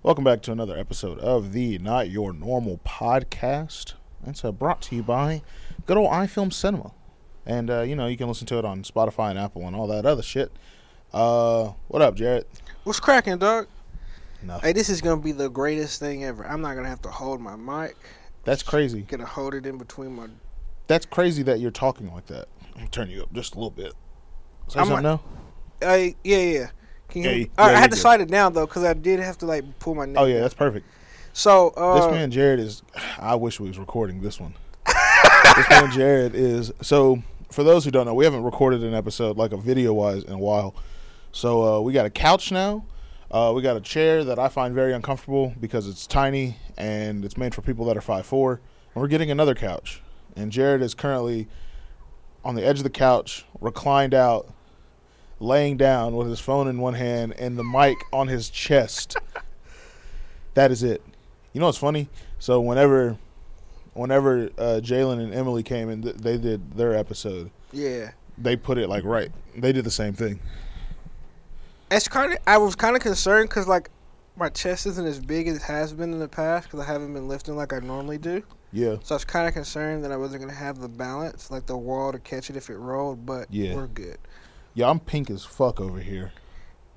Welcome back to another episode of the Not Your Normal podcast. It's uh, brought to you by good old iFilm Cinema. And, uh, you know, you can listen to it on Spotify and Apple and all that other shit. Uh, what up, Jared? What's cracking, dog? Nothing. Hey, this is gonna be the greatest thing ever. I'm not gonna have to hold my mic. That's crazy. Gonna hold it in between my. That's crazy that you're talking like that. I'm turn you up just a little bit. Say I'm something now? I yeah yeah. Can you Yeah, you- yeah, I had to good. slide it down though because I did have to like pull my neck. Oh, yeah, down. that's perfect. So uh, this man Jared is. I wish we was recording this one. this man Jared is. So for those who don't know, we haven't recorded an episode like a video wise in a while. So uh, we got a couch now. Uh, we got a chair that I find very uncomfortable because it's tiny and it's made for people that are five four. And we're getting another couch. And Jared is currently on the edge of the couch, reclined out, laying down with his phone in one hand and the mic on his chest. that is it. You know what's funny? So whenever, whenever uh, Jalen and Emily came and th- they did their episode, yeah, they put it like right. They did the same thing. it's kind of. I was kind of concerned because like my chest isn't as big as it has been in the past because I haven't been lifting like I normally do. Yeah, So I was kind of concerned that I wasn't gonna have the balance, like the wall to catch it if it rolled. But Yeah. we're good. Yeah. I'm pink as fuck over here.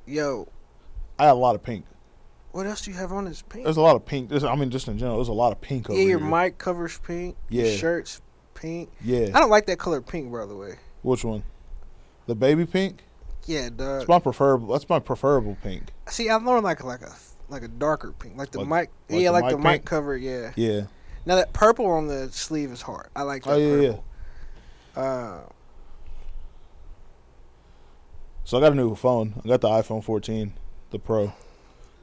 Yo, I had a lot of pink. what else do you have on this pink? There's a lot of pink. There's, I mean, just in general, there's a lot of pink over here. Yeah, your here. mic covers pink. Your Yeah. shirt's pink. yeah. I don't like that color pink, by the way. Which one? The baby pink. Yeah, dog. That's my preferable. That's my preferable pink. See, I'm more like like a like a darker pink, like the Like- mic. like yeah, the like mic the mic pink? cover. Yeah. Yeah. Now that purple on the sleeve is hard. I like that Oh yeah, yeah. Uh, So I got a new phone. I got the iPhone 14, the Pro.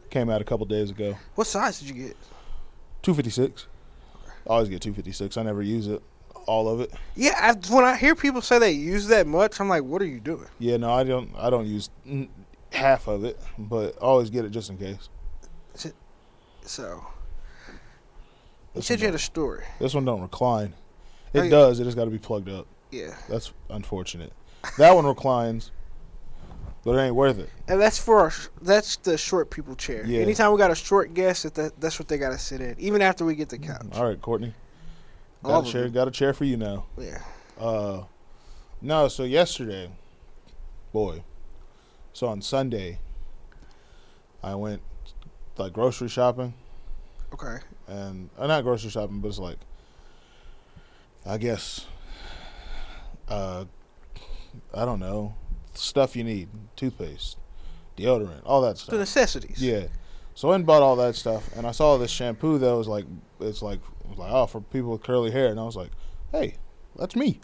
Came out a couple days ago. what size did you get? 256. I always get 256. I never use it, all of it. Yeah, I, when I hear people say they use that much, I'm like, what are you doing? Yeah, no, I don't. I don't use half of it, but I always get it just in case. So you said you had a story. This one don't recline. Oh, it Oh, yeah. does. It just got to be plugged up. Yeah, That's unfortunate. That one reclines, but it ain't worth it. and that's for our, sh- that's the short people chair. Yeah. Anytime we got a short guest, that, that that's what they got to sit in, even after we get the couch. All right, Courtney. Got of a chair. Got a chair for you now. Yeah. Uh, no. So yesterday, boy. So on Sunday, I went like grocery shopping, Okay. and uh, not grocery shopping, but it's like, I guess, uh, I don't know, stuff you need, toothpaste, deodorant, all that stuff. The necessities. Yeah. So I went and bought all that stuff, and I saw this shampoo that was like, it's like, was like, oh, for people with curly hair, and I was like, hey, that's me,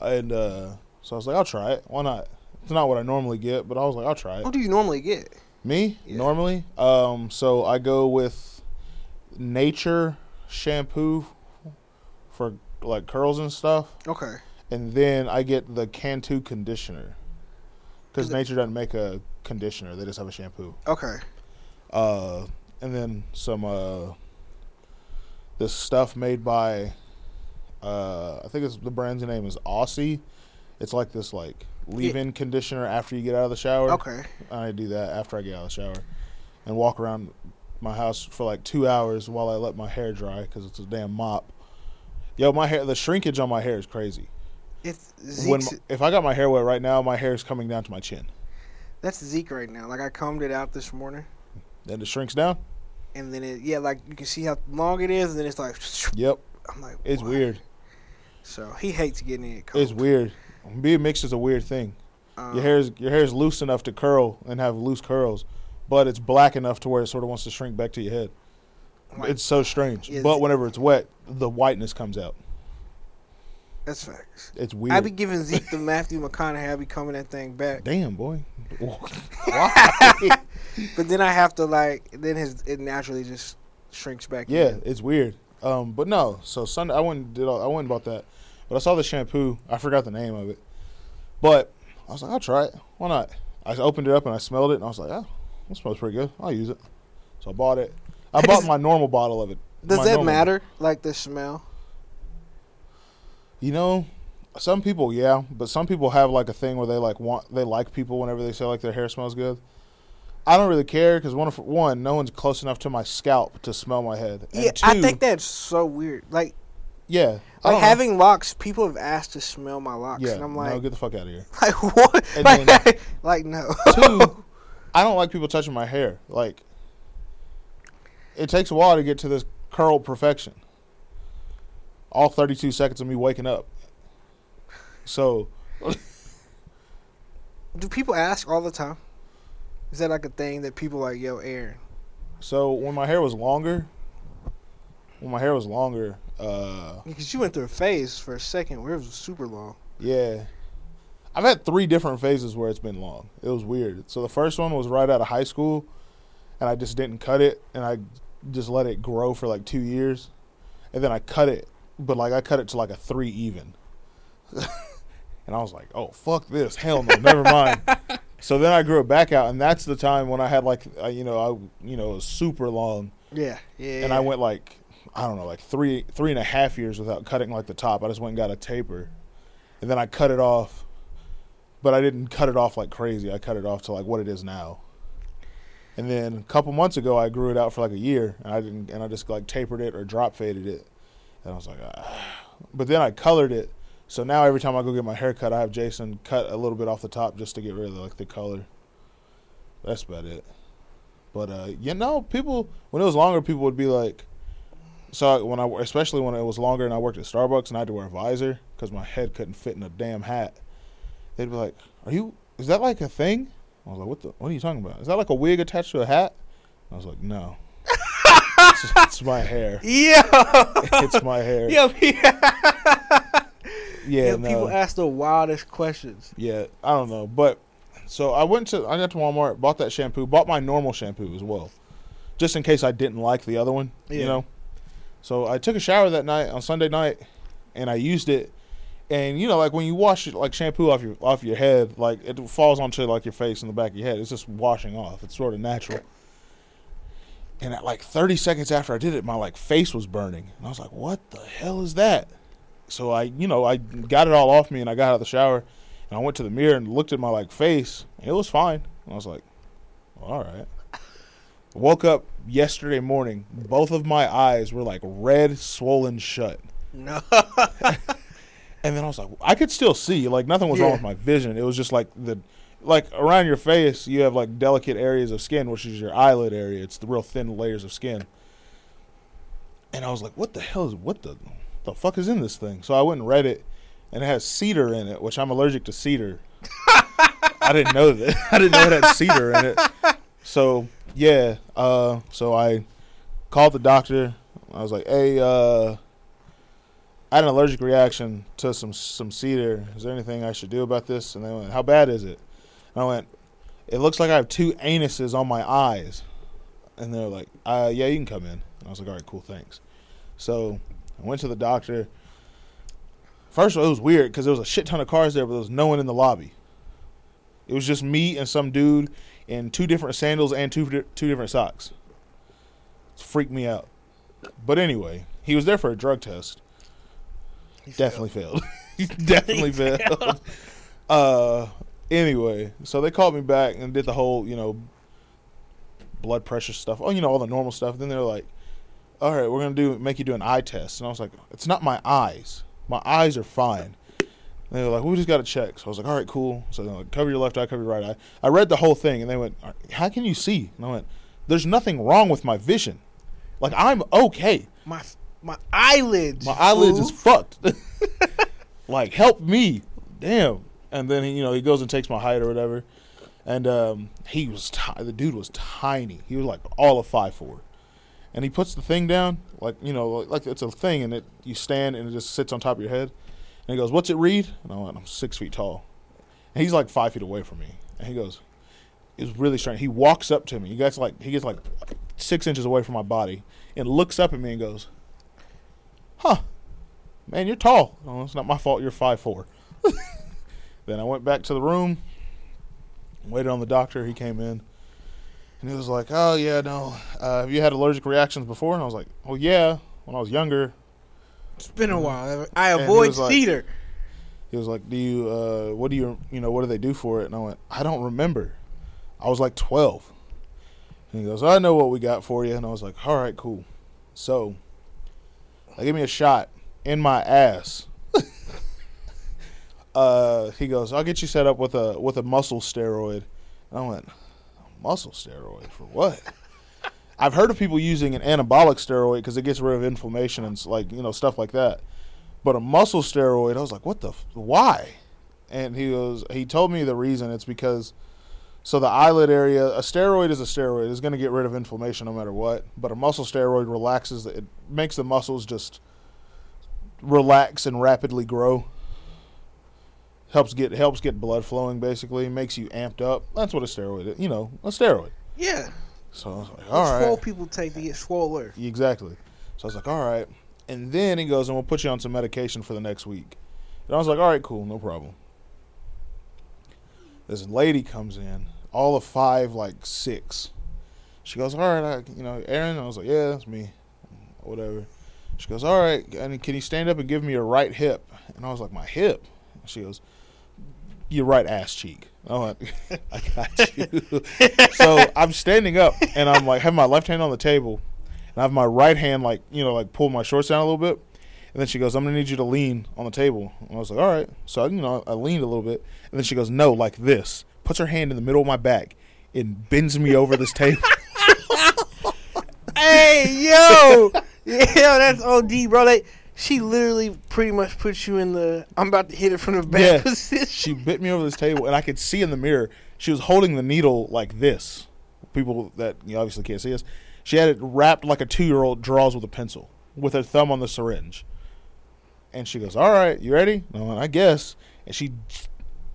and uh, so I was like, I'll try it. Why not? It's not what I normally get, but I was like, I'll try it. What do you normally get? Me Yeah. normally, um, so I go with Nature shampoo for like curls and stuff, Okay. and then I get the Cantu conditioner because Nature doesn't make a conditioner; they just have a shampoo. Okay. Uh, and then some uh, this stuff made by uh, I think it's the brand's name is Aussie. It's like this like leave-in conditioner after you get out of the shower. Okay. I do that after I get out of the shower and walk around my house for like two hours while I let my hair dry because it's a damn mop. Yo, my hair, the shrinkage on my hair is crazy. If Zeke's, if I got my hair wet right now, my hair is coming down to my chin. that's Zeke right now. Like I combed it out this morning, Then it shrinks down. and then it yeah, like you can see how long it is, and then it's like Yep, I'm like it's weird. So he hates getting it. Combed. It's weird. Being mixed is a weird thing. Um, Your hair's your hair's loose enough to curl and have loose curls, but it's black enough to where it sort of wants to shrink back to your head. like, It's so strange. Is- But whenever it's wet, the whiteness comes out. That's facts. It's weird. I be giving Zeke the Matthew McConaughey. I be coming that thing back, Damn, boy. Why? but then I have to like then his it naturally just shrinks back. yeah, in. it's weird. Um, but no. So Sunday, I went and did. All, I went and bought that. But I saw the shampoo. I forgot the name of it. But I was like, I'll try it. Why not? I opened it up and I smelled it and I was like, oh, that smells pretty good. I'll use it. So I bought it. I bought my normal bottle of it. Does that normal- matter? Like the smell? You know, some people, yeah, but some people have like a thing where they like want they like people whenever they say like their hair smells good. I don't really care because one, one, no one's close enough to my scalp to smell my head. And Yeah, two, I think that's so weird. Like, yeah, like don't know. having locks, people have asked to smell my locks, yeah, and I'm like, no, get the fuck out of here. like what? And Like, then- like no. Two, I don't like people touching my hair. Like, it takes a while to get to this curl perfection. All 32 seconds of me waking up. So, Do people ask all the time? Is that like a thing that people like, yo, Aaron? so when my hair was longer, when my hair was longer, uh, Because you went through a phase for a second where it was super long. yeah, I've had three different phases where it's been long. It was weird. So the first one was right out of high school, and I just didn't cut it, and I just let it grow for like two years, and then I cut it, but like I cut it to like a three even, and I was like, oh fuck this, hell no, never mind. So then I grew it back out, and that's the time when I had like, uh, you know, I you know it was super long, Yeah, yeah. and I went like I don't know, like three three and a half years without cutting like the top. I just went and got a taper, and then I cut it off, but I didn't cut it off like crazy. I cut it off to like what it is now. And then a couple months ago, I grew it out for like a year, and I didn't, and I just like tapered it or drop faded it, and I was like, ah. but then I colored it. So now every time I go get my hair cut, I have Jason cut a little bit off the top just to get rid of like the color. That's about it. But uh, you know, people when it was longer, people would be like, so when I especially when it was longer and I worked at Starbucks and I had to wear a visor because my head couldn't fit in a damn hat. They'd be like, "Are you? Is that like a thing?" I was like, "What the? What are you talking about? Is that like a wig attached to a hat?" I was like, "No, it's, it's my hair. Yeah. It's my hair. Yo, yeah. yeah, no. people ask the wildest questions. Yeah, I don't know, but so I went to I got to Walmart, bought that shampoo, bought my normal shampoo as well, just in case I didn't like the other one. You know, so I took a shower that night on Sunday night, and I used it, and you know, like when you wash it, like shampoo off your off your head, like it falls onto like your face and the back of your head. It's just washing off. It's sort of natural. And at like 30 seconds after I did it, my like face was burning, and I was like, "What the hell is that?" So I, you know, I got it all off me, and I got out of the shower, and I went to the mirror and looked at my like face. And it was fine. And I was like, "All right." Woke up yesterday morning. Both of my eyes were like red, swollen shut. No. And then I was like, I could still see. Like nothing was wrong with my vision. It was just like the, like around your face, you have like delicate areas of skin, which is your eyelid area. It's the real thin layers of skin. And I was like, what the hell is what the, the fuck is in this thing? So I went and read it, and it has cedar in it, which I'm allergic to cedar. I didn't know that. I didn't know it had cedar in it. So yeah, uh, so I called the doctor. I was like, hey, uh, I had an allergic reaction to some some cedar. Is there anything I should do about this? And they went, How bad is it? And I went, It looks like I have two anuses on my eyes. And they're like, uh, Yeah, you can come in. And I was like, All right, cool, thanks. So I went to the doctor. First of all, it was weird because there was a shit ton of cars there, but there was no one in the lobby. It was just me and some dude in two different sandals and two two different socks. It freaked me out. But anyway, he was there for a drug test. He Definitely failed. He Definitely failed. Uh, anyway, so they called me back and did the whole, you know, blood pressure stuff. Oh, you know, all the normal stuff. Then they're like, "All right, we're gonna do make you do an eye test." And I was like, "It's not my eyes. My eyes are fine." And they were like, "We just got to check." So I was like, "All right, cool." So they're like, "Cover your left eye, cover your right eye." I read the whole thing, and they went, "How can you see?" And I went, "There's nothing wrong with my vision. Like I'm okay." My my eyelids. My eyelids fool. is fucked. like, help me. Damn. And then, he, you know, he goes and takes my height or whatever. And um, he was, ti- the dude was tiny. He was like all of five four. And he puts the thing down, like, you know, like, like it's a thing, and it you stand and it just sits on top of your head. And he goes, What's it read? And I went, I'm six feet tall. And he's like five feet away from me. And he goes, It's really strange. He walks up to me. He gets like, he gets like six inches away from my body and looks up at me and goes, Huh man, you're tall. Oh, it's not my fault. You're five four. then I went back to the room, waited on the doctor. He came in, and he was like, "Oh yeah, no. Uh, have you had allergic reactions before?" And I was like, "Oh yeah, when I was younger." It's been a while. I And he avoid was like- cedar. He was like, "Do you? Uh, what do you? You know, what do they do for it?" And I went, "I don't remember. I was like 12." And he goes, I know what we got for you. And I was like, all right, cool. So they give me a shot in my ass. uh, he goes, I'll get you set up with a with a muscle steroid. And I went, muscle steroid for what? I've heard of people using an anabolic steroid because it gets rid of inflammation and like you know stuff like that. But a muscle steroid, I was like, what the f- why? And he goes, he told me the reason. It's because so the eyelid area, a steroid is a steroid. It's going to get rid of inflammation no matter what. But a muscle steroid relaxes, it makes the muscles just relax and rapidly grow. Helps get helps get blood flowing. Basically, makes you amped up. That's what a steroid is. You know, a steroid. Yeah. So I was like, All right. Swole people take to get swoller. Exactly. So I was like, all right. And then he goes, and we'll put you on some medication for the next week. And I was like, all right, cool, no problem. This lady comes in, all of five, like six. She goes, all right, I, you know, Aaron. I was like, yeah, that's me. Whatever. She goes, all right, and can you stand up and give me your right hip? And I was like, my hip? She goes, your right ass cheek. Oh, I went, I got you. so I'm standing up and I'm like, have my left hand on the table and I have my right hand like you know like pull my shorts down a little bit, and then she goes, "I'm gonna need you to lean on the table." And I was like, "All right." So you know I leaned a little bit, and then she goes, "No, like this." Puts her hand in the middle of my back and bends me over this table. hey, yo, yeah, that's OD, bro. Like, she literally pretty much puts you in the I'm about to hit it from the back Yeah. position. she bit me over this table, and I could see in the mirror she was holding the needle like this. People that you obviously can't see us, she had it wrapped like a two-year-old draws with a pencil, with her thumb on the syringe. And she goes, "All right, you ready?" And I went, "I guess." And she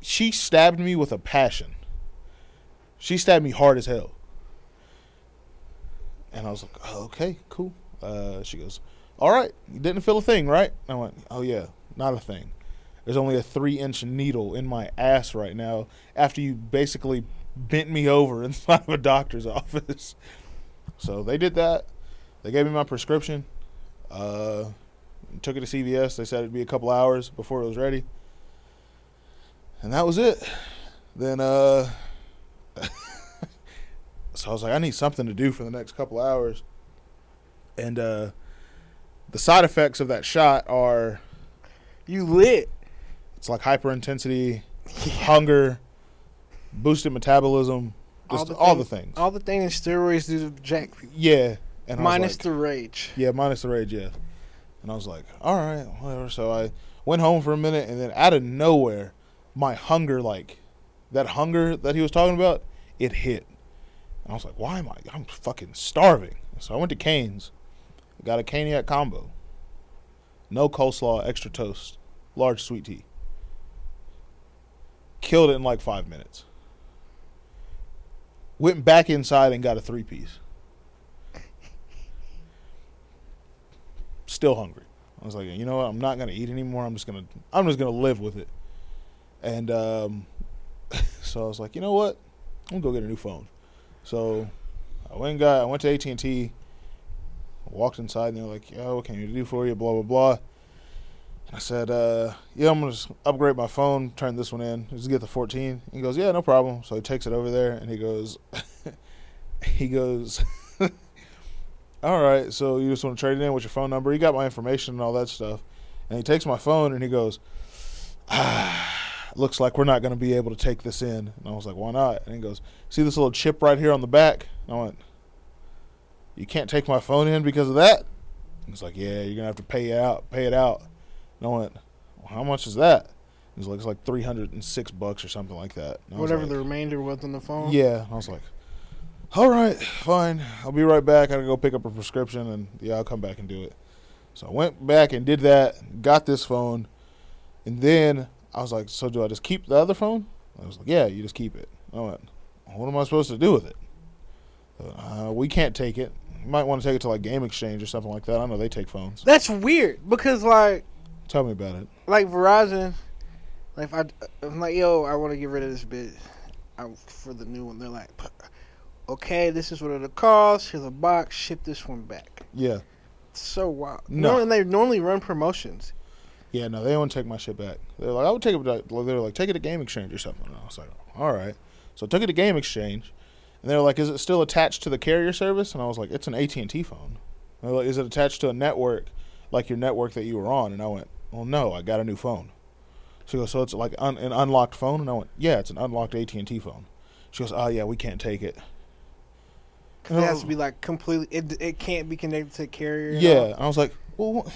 she stabbed me with a passion. She stabbed me hard as hell. And I was like, oh, "Okay, cool." Uh, she goes, "All right, you didn't feel a thing, right?" I went, "Oh yeah, not a thing." There's only a three inch needle in my ass right now after you basically bent me over inside of a doctor's office. So they did that. They gave me my prescription. Uh, took it to CVS. They said it'd be a couple hours before it was ready. And that was it. Then, uh, so I was like, I need something to do for the next couple hours. And, uh, the side effects of that shot are You lit. it's like hyper intensity, hunger, boosted metabolism, just all, the, thing- things. All the things steroids do to jack people. yeah, and Minus like- the rage. yeah, minus the rage, yeah. And I was like, all right, whatever. So I went home for a minute, and then out of nowhere, my hunger, like that hunger that he was talking about, it hit. And I was like, why am I? I'm fucking starving. So I went to Cane's, got a caniac combo, no coleslaw, extra toast, large sweet tea. Killed it in like five minutes. Went back inside and got a three piece. Still hungry. I was like, you know what? I'm not gonna eat anymore. I'm just gonna I'm just gonna live with it. And um, so I was like, you know what? I'm gonna go get a new phone. So I went and got I went to AT and T. Walked inside and they were like, "Yo, what can you do for you?" Blah blah blah. I said, uh, "Yeah, I'm gonna upgrade my phone. Turn this one in. Just get the 14." He goes, "Yeah, no problem." So he takes it over there and he goes, he goes, "All right, so you just want to trade it in with your phone number? You got my information and all that stuff." And he takes my phone and he goes, ah, "Looks like we're not gonna be able to take this in." And I was like, "Why not?" And he goes, "See this little chip right here on the back?" And I went, "You can't take my phone in because of that." He's like, "Yeah, you're gonna have to pay it out. Pay it out." And I went, well, "How much is that?" He's like, "It's like three hundred and six bucks or something like that." And I was Whatever like, the remainder was on the phone. yeah, I was like, all right, fine. I'll be right back. I gotta go pick up a prescription, and yeah, I'll come back and do it. So I went back and did that. Got this phone, and then I was like, so do I just keep the other phone? I was like, yeah, you just keep it. I went, what am I supposed to do with it? Uh, we can't take it. You might want to take it to like Game Exchange or something like that. I know they take phones. That's weird because like Tell me about it. like Verizon, like if I I'm like yo, I want to get rid of this bit I, for the new one. They're like, okay, this is what it'll cost. Here's a box. Ship this one back. Yeah, So wild. No. No, and they normally run promotions. yeah. No, they won't take my shit back. They're like, I would take it. They're like, take it to Game Exchange or something. And I was like, all right. So I took it to Game Exchange, And they were like, "Is it still attached to the carrier service?" And I was like, "It's an AT and T phone." And they're like, "Is it attached to a network, like your network that you were on?" And I went, "Well, no, I got a new phone." She goes, "So it's like un- an unlocked phone?" And I went, "Yeah, it's an unlocked AT and T phone." She goes, "Oh yeah, we can't take it." 'Cause it has to be like completely. It it can't be connected to the carrier. Yeah, and I was like, "Well, what-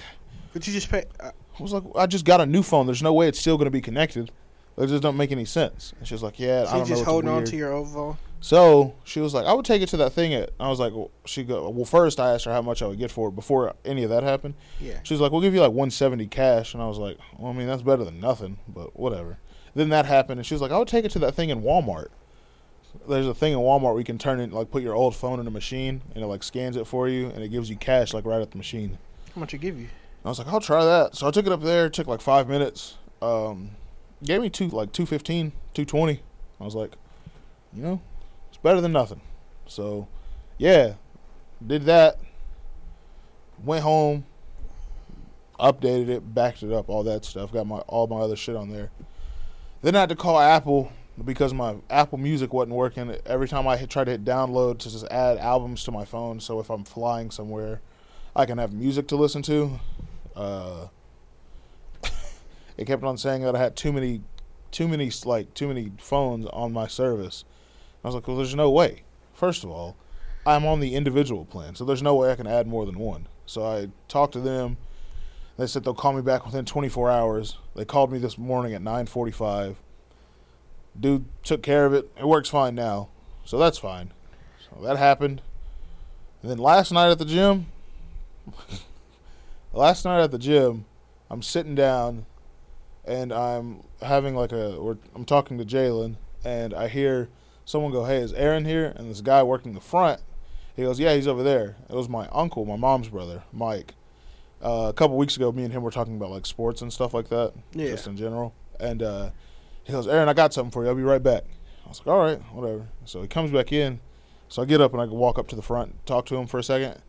but you just pay. Uh, I was like, I just got a new phone. There's no way it's still going to be connected. It just don't make any sense. And she was like, Yeah, I so don't you know. just holding on to your old phone. So she was like, I would take it to that thing. At I was like, well, she go. Well, first I asked her how much I would get for it before any of that happened. Yeah. She was like, We'll give you like 170 cash, and I was like, Well, I mean that's better than nothing, but whatever. Then that happened, and she was like, I would take it to that thing in Walmart. There's a thing in Walmart where you can turn it like put your old phone in a machine, and it like scans it for you, and it gives you cash like right at the machine. How much it give you? I was like, I'll try that. So I took it up there. It took like five minutes. Um, gave me two like 215, 220. I was like, you know, better than nothing. So, yeah, did that. Went home, updated it, backed it up, all that stuff. Got my all my other shit on there. Then I had to call Apple because my Apple Music wasn't working. Every time I tried to hit download to just add albums to my phone, so if I'm flying somewhere, I can have music to listen to. Uh, it kept on saying that I had too many, too many like too many phones on my service. I was like, well, there's no way. First of all, I'm on the individual plan, so there's no way I can add more than one. So I talked to them. They said they'll call me back within 24 hours. They called me this morning at 9:45. Dude took care of it. It works fine now, so that's fine. So that happened. And then last night at the gym, last night at the gym, I'm sitting down, and I'm having like a, I'm talking to Jalen, and I hear someone go, "Hey, is Aaron here?" And this guy working the front, he goes, "Yeah, he's over there." It was my uncle, my mom's brother, Mike. Uh, a couple weeks ago, me and him were talking about like sports and stuff like that, Yeah. just in general. And uh, he goes, "Aaron, I got something for you. I'll be right back." I was like, "All right, whatever." So he comes back in. So I get up and I walk up to the front, talk to him for a second,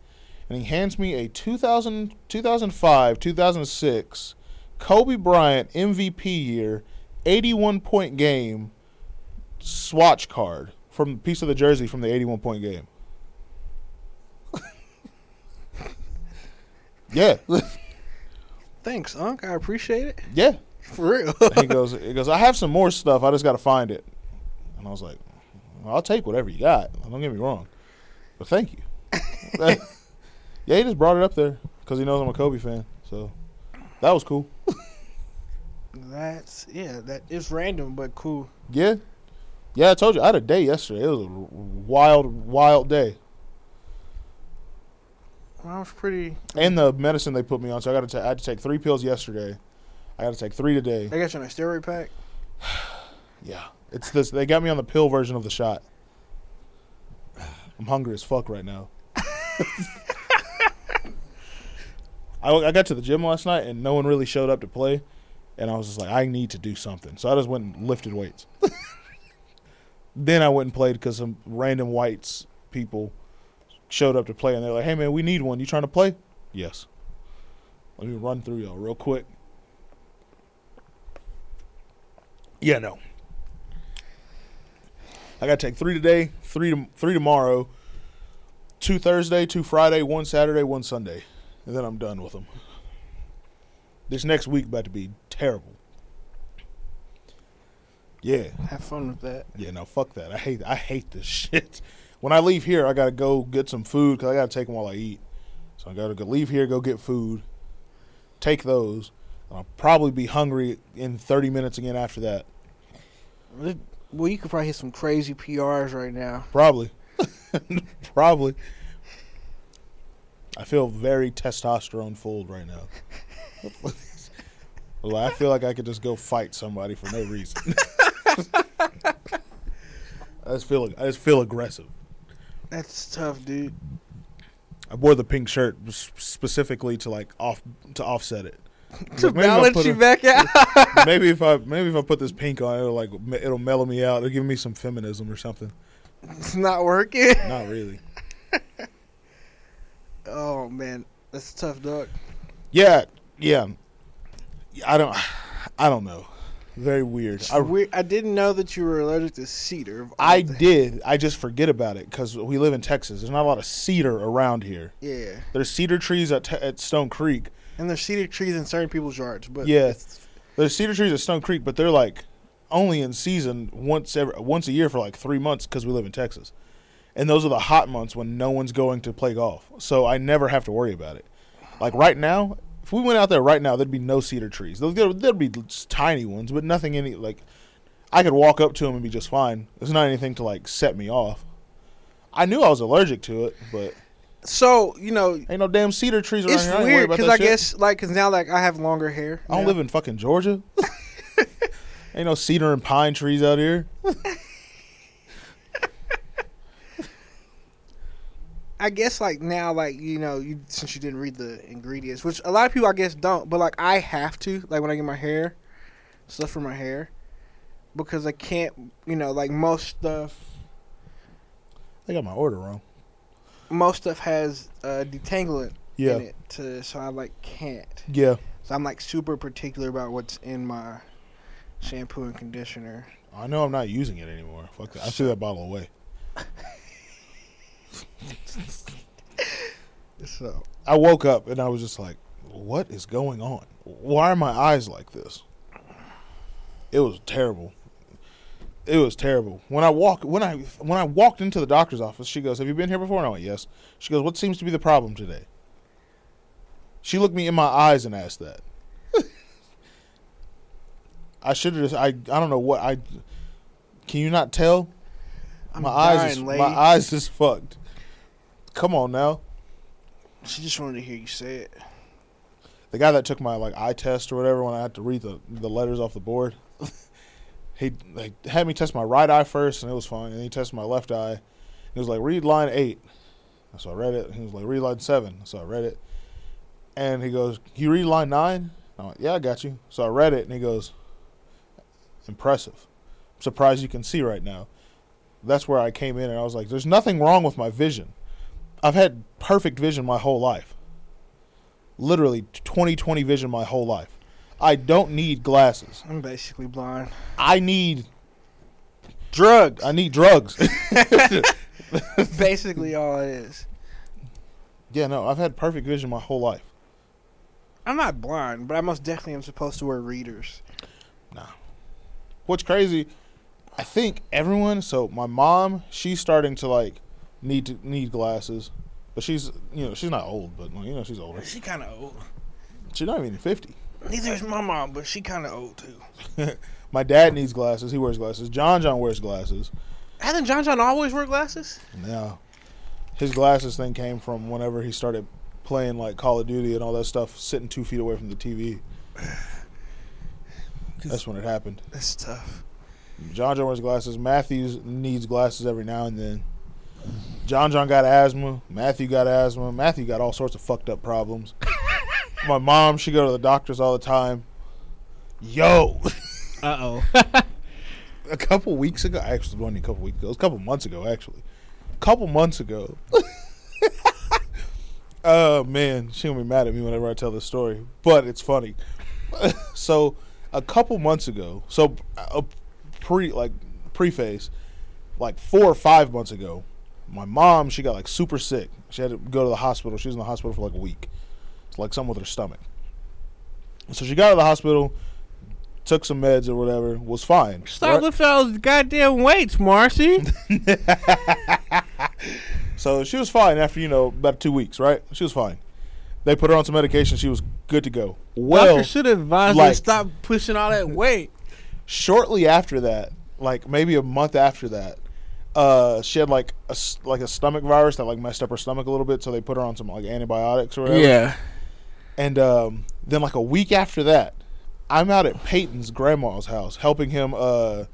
and he hands me a 2000, 2005, 2006 Kobe Bryant MVP year, 81 point game swatch card from piece of the jersey from the 81 point game. yeah, Thanks, Unc. I appreciate it. yeah. For real. he goes, he goes. I have some more stuff. I just got to find it. And I was like, I'll take whatever you got. Don't get me wrong, but thank you. yeah, he just brought it up there because he knows I'm a Kobe fan. So that was cool. That's yeah. That is random but cool. Yeah, yeah. I told you I had a day yesterday. It was a wild, wild day. Well, I was pretty. And the medicine they put me on. So I got to. I had to take three pills yesterday. I got to take three today. I got you on a steroid pack. Yeah, it's this. They got me on the pill version of the shot. I'm hungry as fuck right now. I, I got to the gym last night and no one really showed up to play, and I was just like, I need to do something. So I just went and lifted weights. then I went and played because some random whites people showed up to play, and they're like, "Hey man, we need one. You trying to play?" Yes. Let me run through y'all real quick. Yeah, no. I got to take three today, three to, three tomorrow, two Thursday, two Friday, one Saturday, one Sunday, and then I'm done with them. This next week about to be terrible. Yeah, Have fun with that. yeah. No, fuck that. I hate I hate this shit. When I leave here, I gotta go get some food because I gotta take them while I eat. So I gotta go leave here, go get food, take those. And I'll probably be hungry in 30 minutes again after that. Well, you could probably hit some crazy PRs right now. Probably. Probably. I feel very testosterone full right now. well, I feel like I could just go fight somebody for no reason. I just feel I just feel aggressive. That's tough, dude. I wore the pink shirt specifically to like off to offset it. To Like, maybe if I balance you a- back out. maybe if I maybe if I put this pink on, it'll like it'll mellow me out. It'll give me some feminism or something. it's not working. Not really. Oh man, that's tough, dog. Yeah, yeah. I don't, I don't know. Very weird. I, weird. I didn't know that you were allergic to cedar. I things. did. I just forget about it because we live in Texas. There's not a lot of cedar around here. Yeah, There's cedar trees at, at Stone Creek. and there's cedar trees in certain people's yards, but Yeah. There's cedar trees at Stone Creek, but they're like only in season once every once a year for like three months because we live in Texas, and those are the hot months when no one's going to play golf. So I never have to worry about it. Like right now, if we went out there right now, there'd be no cedar trees. There'd, there'd be tiny ones, but nothing any like. I could walk up to them and be just fine. There's not anything to like set me off. I knew I was allergic to it, but so you know ain't no damn cedar trees around it's here. I worried weird because that I guess like because now like I have longer hair. I don't now. live in fucking Georgia. Ain't no cedar and pine trees out here. I guess like now, like you know, you since you didn't read the ingredients, which a lot of people I guess don't, but like I have to, like when I get my hair, stuff for my hair, because I can't, you know, like most stuff, They got my order wrong. most stuff has uh, detanglant Yeah, in it, to, so I like can't. yeah. So I'm like super particular about what's in my shampoo and conditioner. I know I'm not using it anymore. Fuck that. I threw that bottle away. So I woke up and I was just like, "What is going on? Why are my eyes like this?" It was terrible. It was terrible. When I walk when I when I walked into the doctor's office, she goes, "Have you been here before?" And I went, "Yes." She goes, "What seems to be the problem today?" She looked me in my eyes and asked that. I should have just I I don't know what I Can you not tell? I'm my eyes dying, is lady. my eyes is fucked. Come on now. She just wanted to hear you say it. the guy that took my like eye test or whatever when I had to read the the letters off the board, he like had me test my right eye first and it was fine. And he tested my left eye. He was like, read line eight. So I read it. He was like, read line seven. So I read it. And he goes, Can you read line nine? I'm like, Yeah, I got you. So I read it and he goes, Impressive. I'm surprised you can see right now. That's where I came in and I was like, There's nothing wrong with my vision. I've had perfect vision my whole life literally 2020 vision my whole life. I don't need glasses. I'm basically blind. I need Drugs. I need drugs. basically all it is. yeah, no, I've had perfect vision my whole life. I'm not blind, but I most definitely am supposed to wear readers. Nah. What's crazy, I think everyone. So my mom, she's starting to like need to need glasses, but she's you know she's not old, but you know she's older. She kind of old. She's not even fifty. Neither is my mom, but she kind of old too. My dad needs glasses. He wears glasses. John John wears glasses. Hasn't John John always wear glasses? No, his glasses thing came from whenever he started playing like Call of Duty and all that stuff, sitting two feet away from the TV. That's when it happened. That's tough. John John wears glasses. Matthews needs glasses every now and then. John John got asthma. Matthew got asthma. Matthew got all sorts of fucked up problems. My mom, she go to the doctors all the time. Yo, Uh oh. a couple weeks ago, actually, it wasn't a couple weeks ago. It was a couple months ago, actually. A couple months ago. Oh man, she gonna be mad at me whenever I tell this story, but it's funny. so, a couple months ago, so a pre like preface, like four or five months ago, my mom she got like super sick. She had to go to the hospital. She was in the hospital for like a week. It's like something with her stomach. So she got to the hospital, took some meds or whatever, was fine. Stop right? lifting those goddamn weights, Marcy. So she was fine after you know about two weeks, right? She was fine. They put her on some medication. She was good to go. Well, Doctor should advise her like- to stop pushing all that weight. shortly after that, like maybe a month after that, uh, she had like a like a stomach virus that like messed up her stomach a little bit. So they put her on some like antibiotics or whatever. Yeah. And um, then like a week after that, I'm out at Peyton's grandma's house helping him uh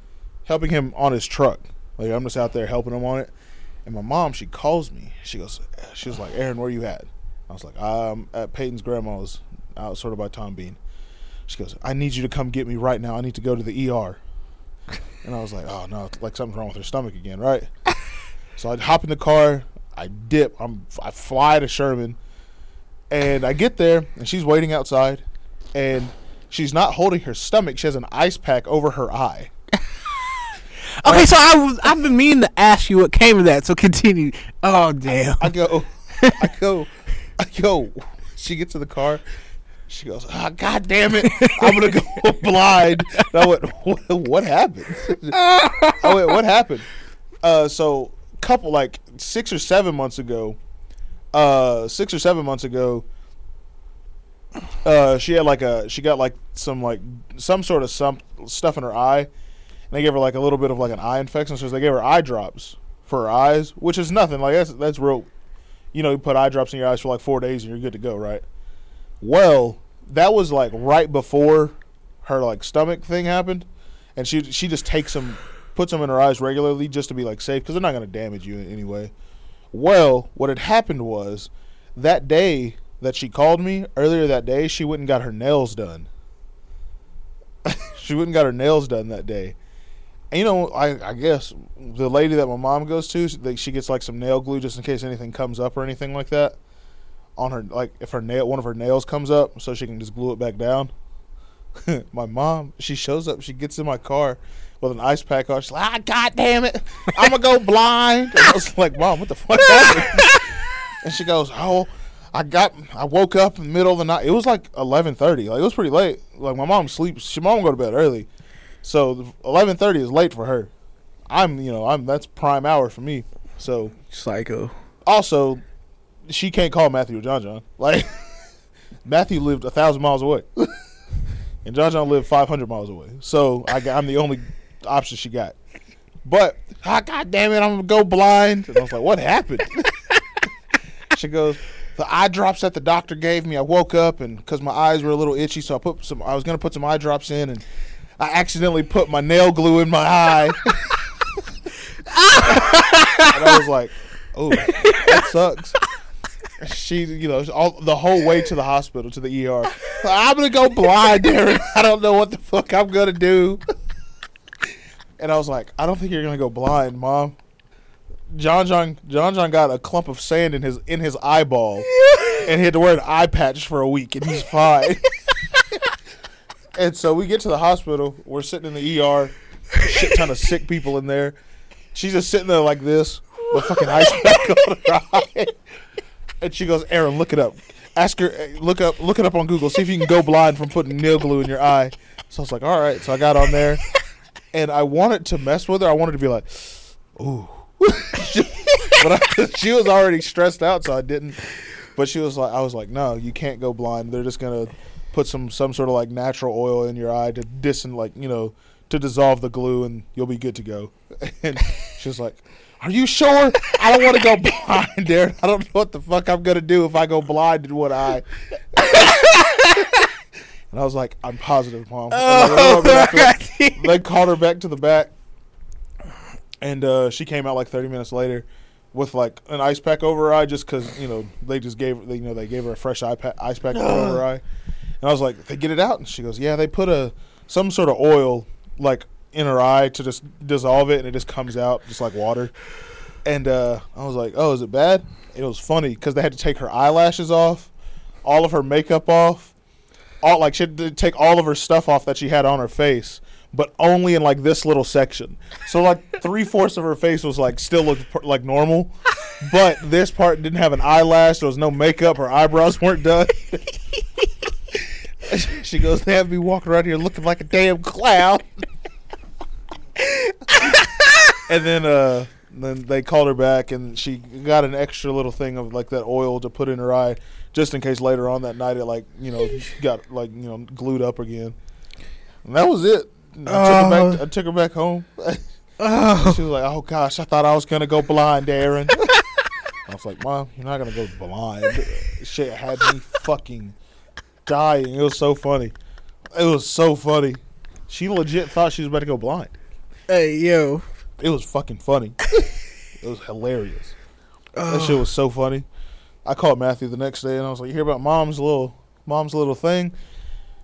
helping him on his truck. Like I'm just out there helping him on it. And my mom, she calls me. She goes, she was like, Aaron, where you at? I was like, I'm at Peyton's grandma's out sort of by Tom Bean. She goes, I need you to come get me right now. I need to go to the ER. And I was like, oh no, like something's wrong with her stomach again, right? so I hop in the car, I dip, I'm I fly to Sherman, and I get there and she's waiting outside, and she's not holding her stomach. She has an ice pack over her eye. Okay, so I was I've been meaning to ask you what came of that. So continue. Oh damn. I go, I go, I go. She gets to the car. She goes, oh, God damn it, I'm gonna go blind. And I went, what, what happened? I went, what happened? Uh, so couple like six or seven months ago, uh, six or seven months ago, uh, she had like a she got like some like some sort of some stuff in her eye, and they gave her like a little bit of like an eye infection. So they gave her eye drops for her eyes, which is nothing. Like that's that's real. You know, you put eye drops in your eyes for like four days and you're good to go, right? Well, that was like right before her like stomach thing happened, and she she just takes them, puts them in her eyes regularly just to be like safe because they're not going to damage you anyway. Well, what had happened was that day that she called me earlier that day, she went and got her nails done. she went and got her nails done that day. And you know, I, I guess the lady that my mom goes to, she gets like some nail glue just in case anything comes up or anything like that on her. Like if her nail, one of her nails comes up, so she can just glue it back down. my mom, she shows up. She gets in my car with an ice pack on. She's like, "Ah, god damn it, I'm gonna go blind." And I was like, "Mom, what the fuck happened?" and she goes, "Oh." I got I woke up in the middle of the night. It was like eleven thirty. Like it was pretty late. Like my mom sleeps. She mom go to bed early, so eleven thirty is late for her. I'm you know I'm that's prime hour for me. So Psycho. also, she can't call Matthew or John John. Like Matthew lived a thousand miles away, and John John lived five hundred miles away. So I, I'm the only option she got. But ah, God damn it, I'm gonna go blind. And I was like, what happened? she goes, the eye drops that the doctor gave me. I woke up and because my eyes were a little itchy, so I put some. I was gonna put some eye drops in, and I accidentally put my nail glue in my eye. and I was like, "Oh, that sucks." She, you know, all the whole way to the hospital to the ER. I'm gonna go blind, Darren. I don't know what the fuck I'm gonna do. And I was like, I don't think you're gonna go blind, mom. John John John John got a clump of sand in his in his eyeball, and he had to wear an eye patch for a week, and he's fine. and so we get to the hospital. We're sitting in the ER, shit ton of sick people in there. She's just sitting there like this, with fucking ice pack on her eye. And she goes, Aaron, look it up. Ask her, look up, look it up on Google. See if you can go blind from putting nail glue in your eye. So I was like, all right. So I got on there, and I wanted to mess with her. I wanted to be like, ooh. but I, she was already stressed out, so I didn't. But she was like, I was like, no, you can't go blind. They're just gonna put some some sort of like natural oil in your eye to dis like you know to dissolve the glue, and you'll be good to go. And she was like, Are you sure? I don't want to go blind, Darren. I don't know what the fuck I'm gonna do if I go blind in one eye. And I was like, I'm positive, mom. Oh, they, they called her back to the back, and uh, she came out like 30 minutes later with like an ice pack over her eye, just because you know they just gave they, you know they gave her a fresh eye pa- ice pack over her eye. And I was like, they get it out, and she goes, yeah, they put a some sort of oil like in her eye to just dissolve it, and it just comes out just like water. And uh, I was like, oh, is it bad? It was funny because they had to take her eyelashes off, all of her makeup off, all like she had to take all of her stuff off that she had on her face, but only in like this little section. So like three fourths of her face was like still looked like normal, but this part didn't have an eyelash. There was no makeup. Her eyebrows weren't done. she goes, "They have me walking around here looking like a damn clown." and then uh then they called her back and she got an extra little thing of like that oil to put in her eye just in case later on that night it like you know got like you know glued up again. And that was it. I, took, her back, I took her back home. Oh. she was like oh gosh i thought i was gonna go blind aaron. I was like mom you're not gonna go blind. Shit had me fucking dying. It was so funny. It was so funny. She legit thought she was about to go blind Hey yo. it was fucking funny. it was hilarious. Oh. That shit was so funny. I called Matthew the next day and I was like, "You hear about mom's little mom's little thing?"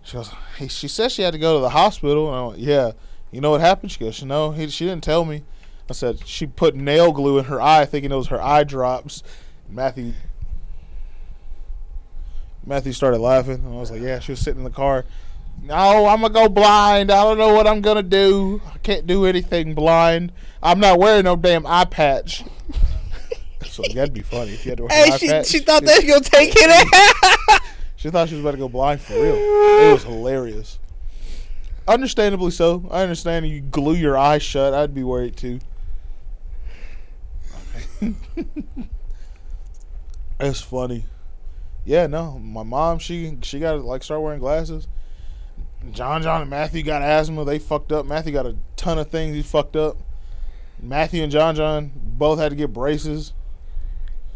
She goes, "Hey, she said she had to go to the hospital." And I went, "Yeah." You know what happened? She goes, "No, he, she didn't tell me." I said she put nail glue in her eye, thinking it was her eye drops. Matthew Matthew started laughing, and I was like, "Yeah." She was sitting in the car. No, I'm gonna go blind. I don't know what I'm gonna do. I can't do anything blind. I'm not wearing no damn eye patch. so that'd be funny if you had to wear an Hey, eye she, patch. she thought they was gonna take it out. She thought she was about to go blind for real. It was hilarious. Understandably so. I understand you glue your eyes shut. I'd be worried too. It's funny. Yeah, no. My mom, she she got to like start wearing glasses. John John and Matthew got asthma. They fucked up. Matthew got a ton of things he fucked up. Matthew and John John both had to get braces.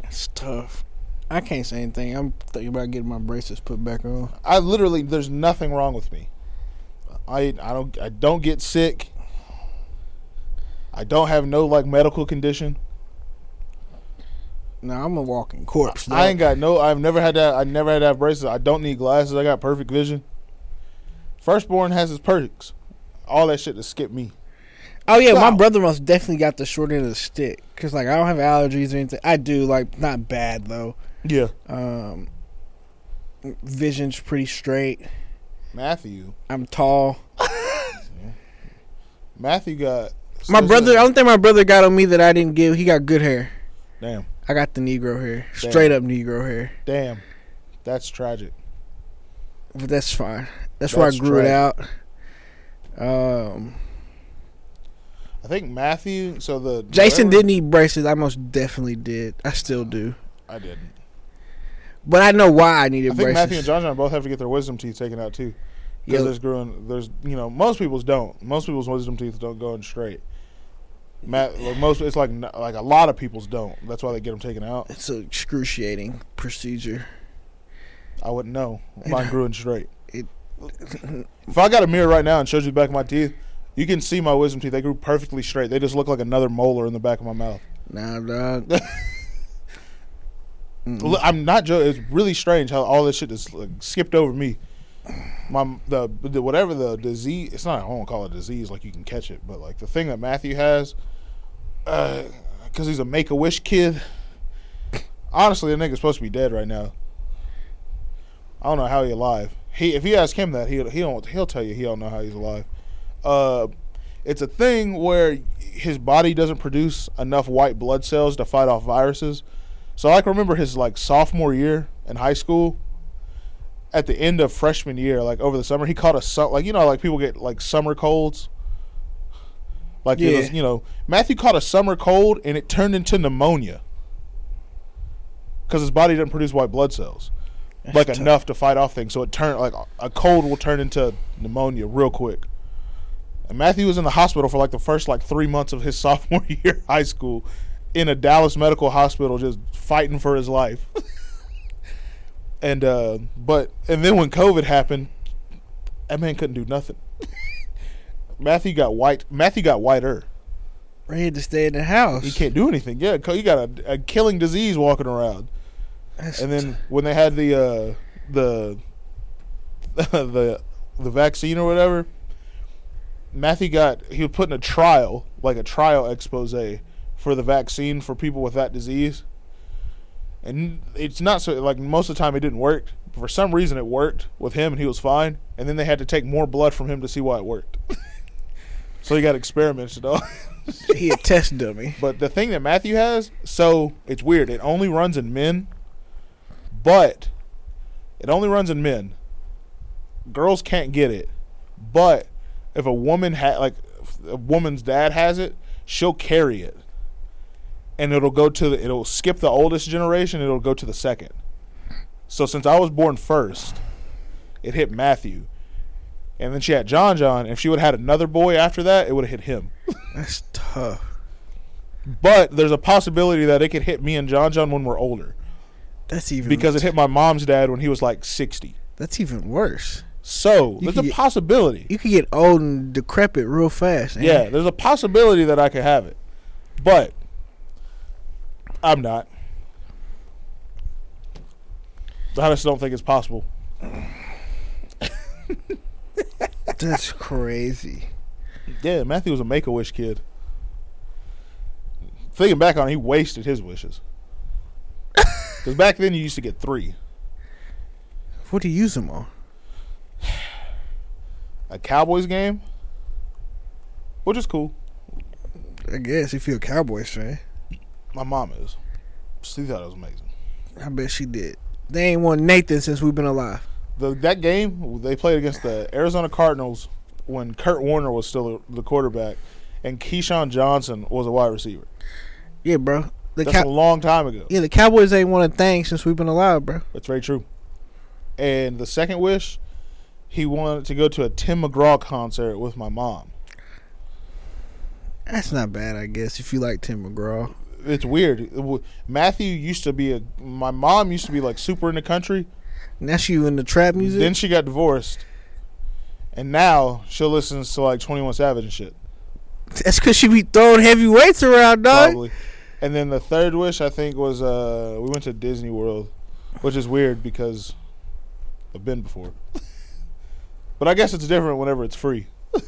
It's tough. I can't say anything. I'm thinking about getting my braces put back on. I literally there's nothing wrong with me. I I don't I don't get sick. I don't have no like medical condition. No, I'm a walking corpse. I ain't got no I've never had that I never had to have braces. I don't need glasses. I got perfect vision. Firstborn has his perks. All that shit to skip me. Oh yeah, my brother most definitely got the short end of the stick. Cause like I don't have allergies or anything. I do like not bad though. Yeah. Um, vision's pretty straight. Matthew. I'm tall. Matthew got My brother, I don't think my brother got on me that I didn't give. He got good hair. Damn. I got the Negro hair, Damn. straight up Negro hair. Damn. That's tragic. But that's fine. That's, where I grew it out. Um, I think Matthew so the Jason whatever- did need braces. I most definitely did. I still do. I didn't. But I know why I needed braces. I think braces. Matthew and John John both have to get their wisdom teeth taken out too. Because Yeah. there's growing, there's you know most people's don't. Most people's wisdom teeth don't go in straight. Matt, like most it's like like a lot of people's don't. That's why they get them taken out. It's an excruciating procedure. I wouldn't know. Mine grew in straight. If I got a mirror right now and showed you the back of my teeth, you can see my wisdom teeth. They grew perfectly straight. They just look like another molar in the back of my mouth. Nah, dog. Mm. Look, I'm not joking. It's really strange how all this shit is like, skipped over me. My the, the whatever the disease. It's not. I won't call it disease. Like you can catch it, but like the thing that Matthew has, because he's a Make a Wish kid. Honestly, the nigga's supposed to be dead right now. I don't know how he alive. He if you ask him that he he don't he'll tell you he don't know how he's alive. Uh, it's a thing where his body doesn't produce enough white blood cells to fight off viruses. So I can remember his like sophomore year in high school. At the end of freshman year, like over the summer, he caught a su- like you know like people get like summer colds. Like it Yeah. was, you know, Matthew caught a summer cold and it turned into pneumonia because his body doesn't produce white blood cells like tough. enough to fight off things. So it turned like a cold will turn into pneumonia real quick. And Matthew was in the hospital for like the first like three months of his sophomore year of high school in a Dallas medical hospital, just fighting for his life. and uh, but and then when COVID happened, that man couldn't do nothing. Matthew got white. Matthew got whiter. He had to stay in the house. He can't do anything. Yeah, you got a, a killing disease walking around. That's And then when they had the uh, the the the vaccine or whatever, Matthew got he was put in a trial, like a trial expose for the vaccine for people with that disease. And it's not so like most of the time it didn't work. but For some reason it worked with him and he was fine. And then they had to take more blood from him to see why it worked. so he got experimented on. he a test dummy. But the thing that Matthew has, so it's weird. It only runs in men, but it only runs in men. Girls can't get it, but if a woman ha like a woman's dad has it, she'll carry it, and it'll go to the it'll skip the oldest generation. It'll go to the second. So since I was born first, it hit Matthew, and then she had John John. If she would have had another boy after that, it would have hit him. That's tough. But there's a possibility that it could hit me and John John when we're older That's even because it hit my mom's dad when he was like 60. That's even worse. So You there's a get- possibility. You could get old and decrepit real fast. ain't Yeah, there's a possibility that I could have it, but I'm not. I just don't think it's possible. That's crazy. Yeah, Matthew was a Make a Wish kid. Thinking back on it, he wasted his wishes. Because back then you used to get three. What do you use them on? a Cowboys game, which is cool. I guess if you're a Cowboys fan, My mom is. She thought it was amazing. I bet she did. They ain't won Nathan since we've been alive. The that game they played against the Arizona Cardinals when Kurt Warner was still the, the quarterback, and Keyshawn Johnson was a wide receiver. Yeah, bro. The That's Cow- a long time ago. yeah, the Cowboys ain't won a thing since we've been alive, bro. That's very true. And the second wish, he wanted to go to a Tim McGraw concert with my mom. That's not bad, I guess, if you like Tim McGraw. It's weird. Matthew used to be a. My mom used to be like super in the country. And that's you in the trap music. Then she got divorced, and now she'll listen to like Twenty One Savage and shit. that's because she be throwing heavy weights around, dog. Probably. And then the third wish I think was uh we went to Disney World, which is weird because I've been before. but I guess it's different whenever it's free.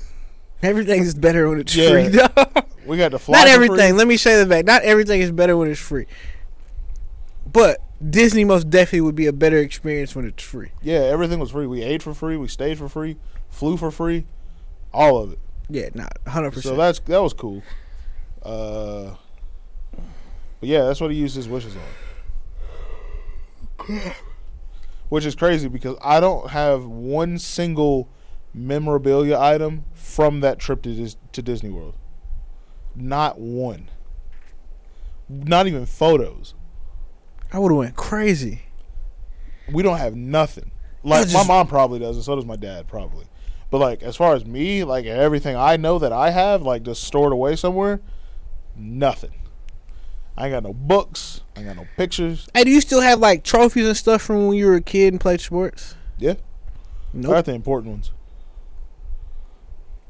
Everything's better when it's Yeah. free, dog. We got to fly. Not everything. Let me say that back. Not everything is better when it's free. But Disney most definitely would be a better experience when it's free. Yeah, everything was free. We ate for free. We stayed for free. Flew for free. All of it. Yeah, not hundred percent. So that's that was cool. Uh, but yeah, that's what he used his wishes on. Which is crazy because I don't have one single memorabilia item from that trip to Dis- to Disney World. Not one. Not even photos. I would have went crazy. We don't have nothing. Like just- my mom probably does, and so does my dad probably. But like as far as me, like everything I know that I have, like just stored away somewhere, nothing. I ain't got no books. I ain't got no pictures. Hey, do you still have like trophies and stuff from when you were a kid and played sports? Yeah. No. I Nope. got the important ones.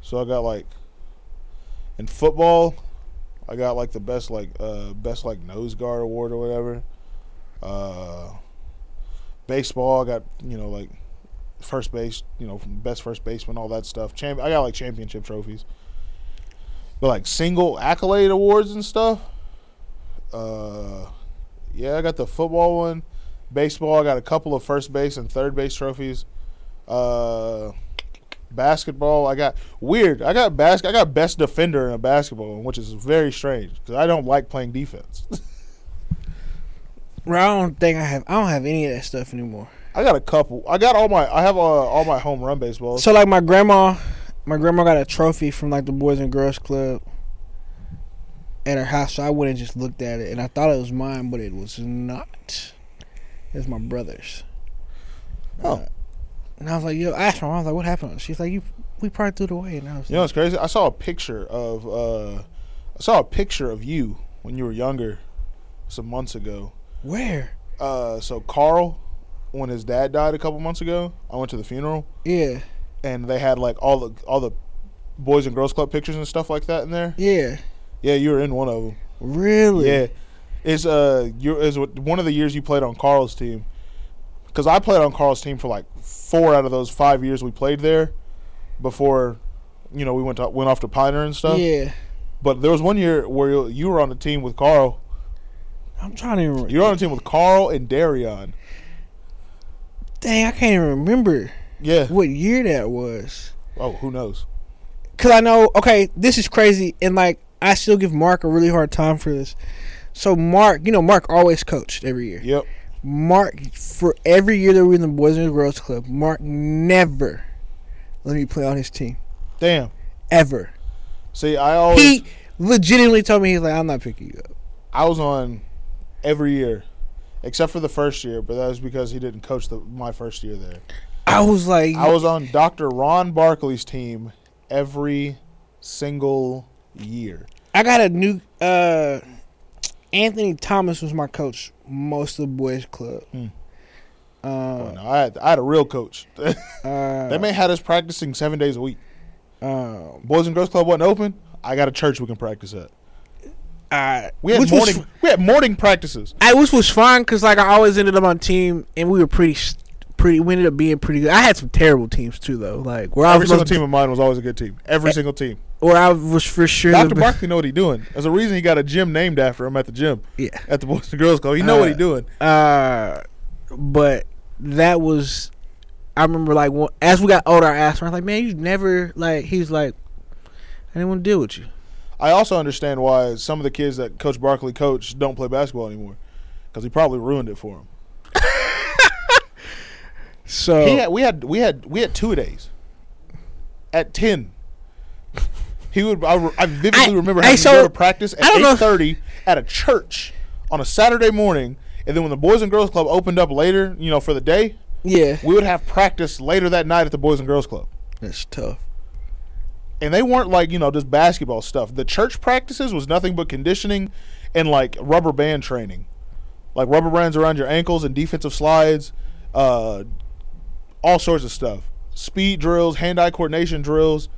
So I got like in football, I got like the best like uh best like nose guard award or whatever. Uh baseball, I got, you know, like first base, you know, best first baseman, all that stuff. Champ I got like championship trophies. But like single accolade awards and stuff. Uh yeah, I got the football one. Baseball, I got a couple of first base and third base trophies. Uh, basketball, I got weird. I got bas- I got best defender in a basketball, one, which is very strange because I don't like playing defense. Bro, I don't think I have. I don't have any of that stuff anymore. I got a couple. I got all my. I have uh, all my home run baseballs. So like my grandma, my grandma got a trophy from like the Boys and Girls Club at her house. So I went and just looked at it, and I thought it was mine, but it was not. It was my brother's. Oh. Uh, and I was like, "Yo," I asked my mom, I was like, "What happened?" She's like, "You, we probably threw it away." And I was You know like, what's crazy? I saw a picture of. Uh, I saw a picture of you when you were younger, some months ago. "Where?" Uh, so Carl, when his dad died a couple months ago, I went to the funeral. Yeah, and they had like all the all the boys and girls club pictures and stuff like that in there. yeah, Yeah, you were in one of them. really? Yeah, It's uh you is one of the years you played on Carl's team. Because I played on Carl's team for like four out of those five years we played there, before, you know, we went to, went off to Pioneer and stuff. yeah. But there was one year where you- were on the team with Carl. I'm trying to remember. You were on the team with Carl and Darion. Dang, I can't even remember Yeah. what year that was. Oh, who knows? Cause I know, okay, this is crazy, and like I still give Mark a really hard time for this. So Mark, you know, Mark always coached every year. Yep. Mark for every year that we were in the Boys and Girls Club, Mark never let me play on his team Damn. ever. See, I always He legitimately told me he's like, I'm not picking you up. I was on every year, except for the first year, but that was because he didn't coach the my first year there. I was like, I was on Dr. Ron Barkley's team every single year. I got a new. uh Anthony Thomas was my coach most of the Boys Club. Hmm. Uh, Oh, no, I had, I had a real coach. uh, they may had us practicing seven days a week. um, Boys and Girls Club wasn't open. I got a church we can practice at. I, We had which was morning. we had morning practices. I which was fine because like I always ended up on team and we were pretty pretty. We ended up being pretty good. I had some terrible teams too though. Like where I Every was single supposed to- team of mine was always a good team. Every Eh, single team. Where I was for sure. Dr. Barkley know what he doing. There's a reason he got a gym named after him at the gym yeah. at the Boys and Girls Club. He know what he Uh, doing. Uh, but that was I remember like as we got older, I asked him, I was like, man, you never like. He was like, I didn't want to deal with you. I also understand why some of the kids that Coach Barkley coached don't play basketball anymore because he probably ruined it for them. So He had, we had we had we had two days at ten. He would. I, I vividly I- remember having to so, go to practice at eight thirty at a church on a Saturday morning, and then when the Boys and Girls Club opened up later, you know, for the day, yeah, we would have practice later that night at the Boys and Girls Club. that's tough. and they weren't like you know just basketball stuff. The church practices was nothing but conditioning and like rubber band training, like rubber bands around your ankles and defensive slides, uh, all sorts of stuff. Speed drills, hand-eye coordination drills.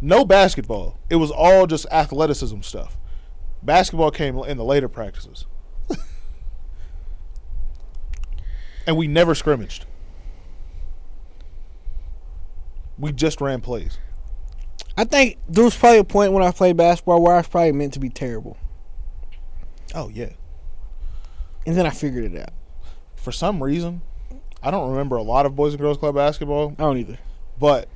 No basketball. It was all just athleticism stuff. Basketball came in the later practices, and we never scrimmaged. We just ran plays. I think there was probably a point when I played basketball where I was probably meant to be terrible, Oh yeah. and then I figured it out. For some reason, I don't remember a lot of Boys and Girls Club basketball, I don't either. but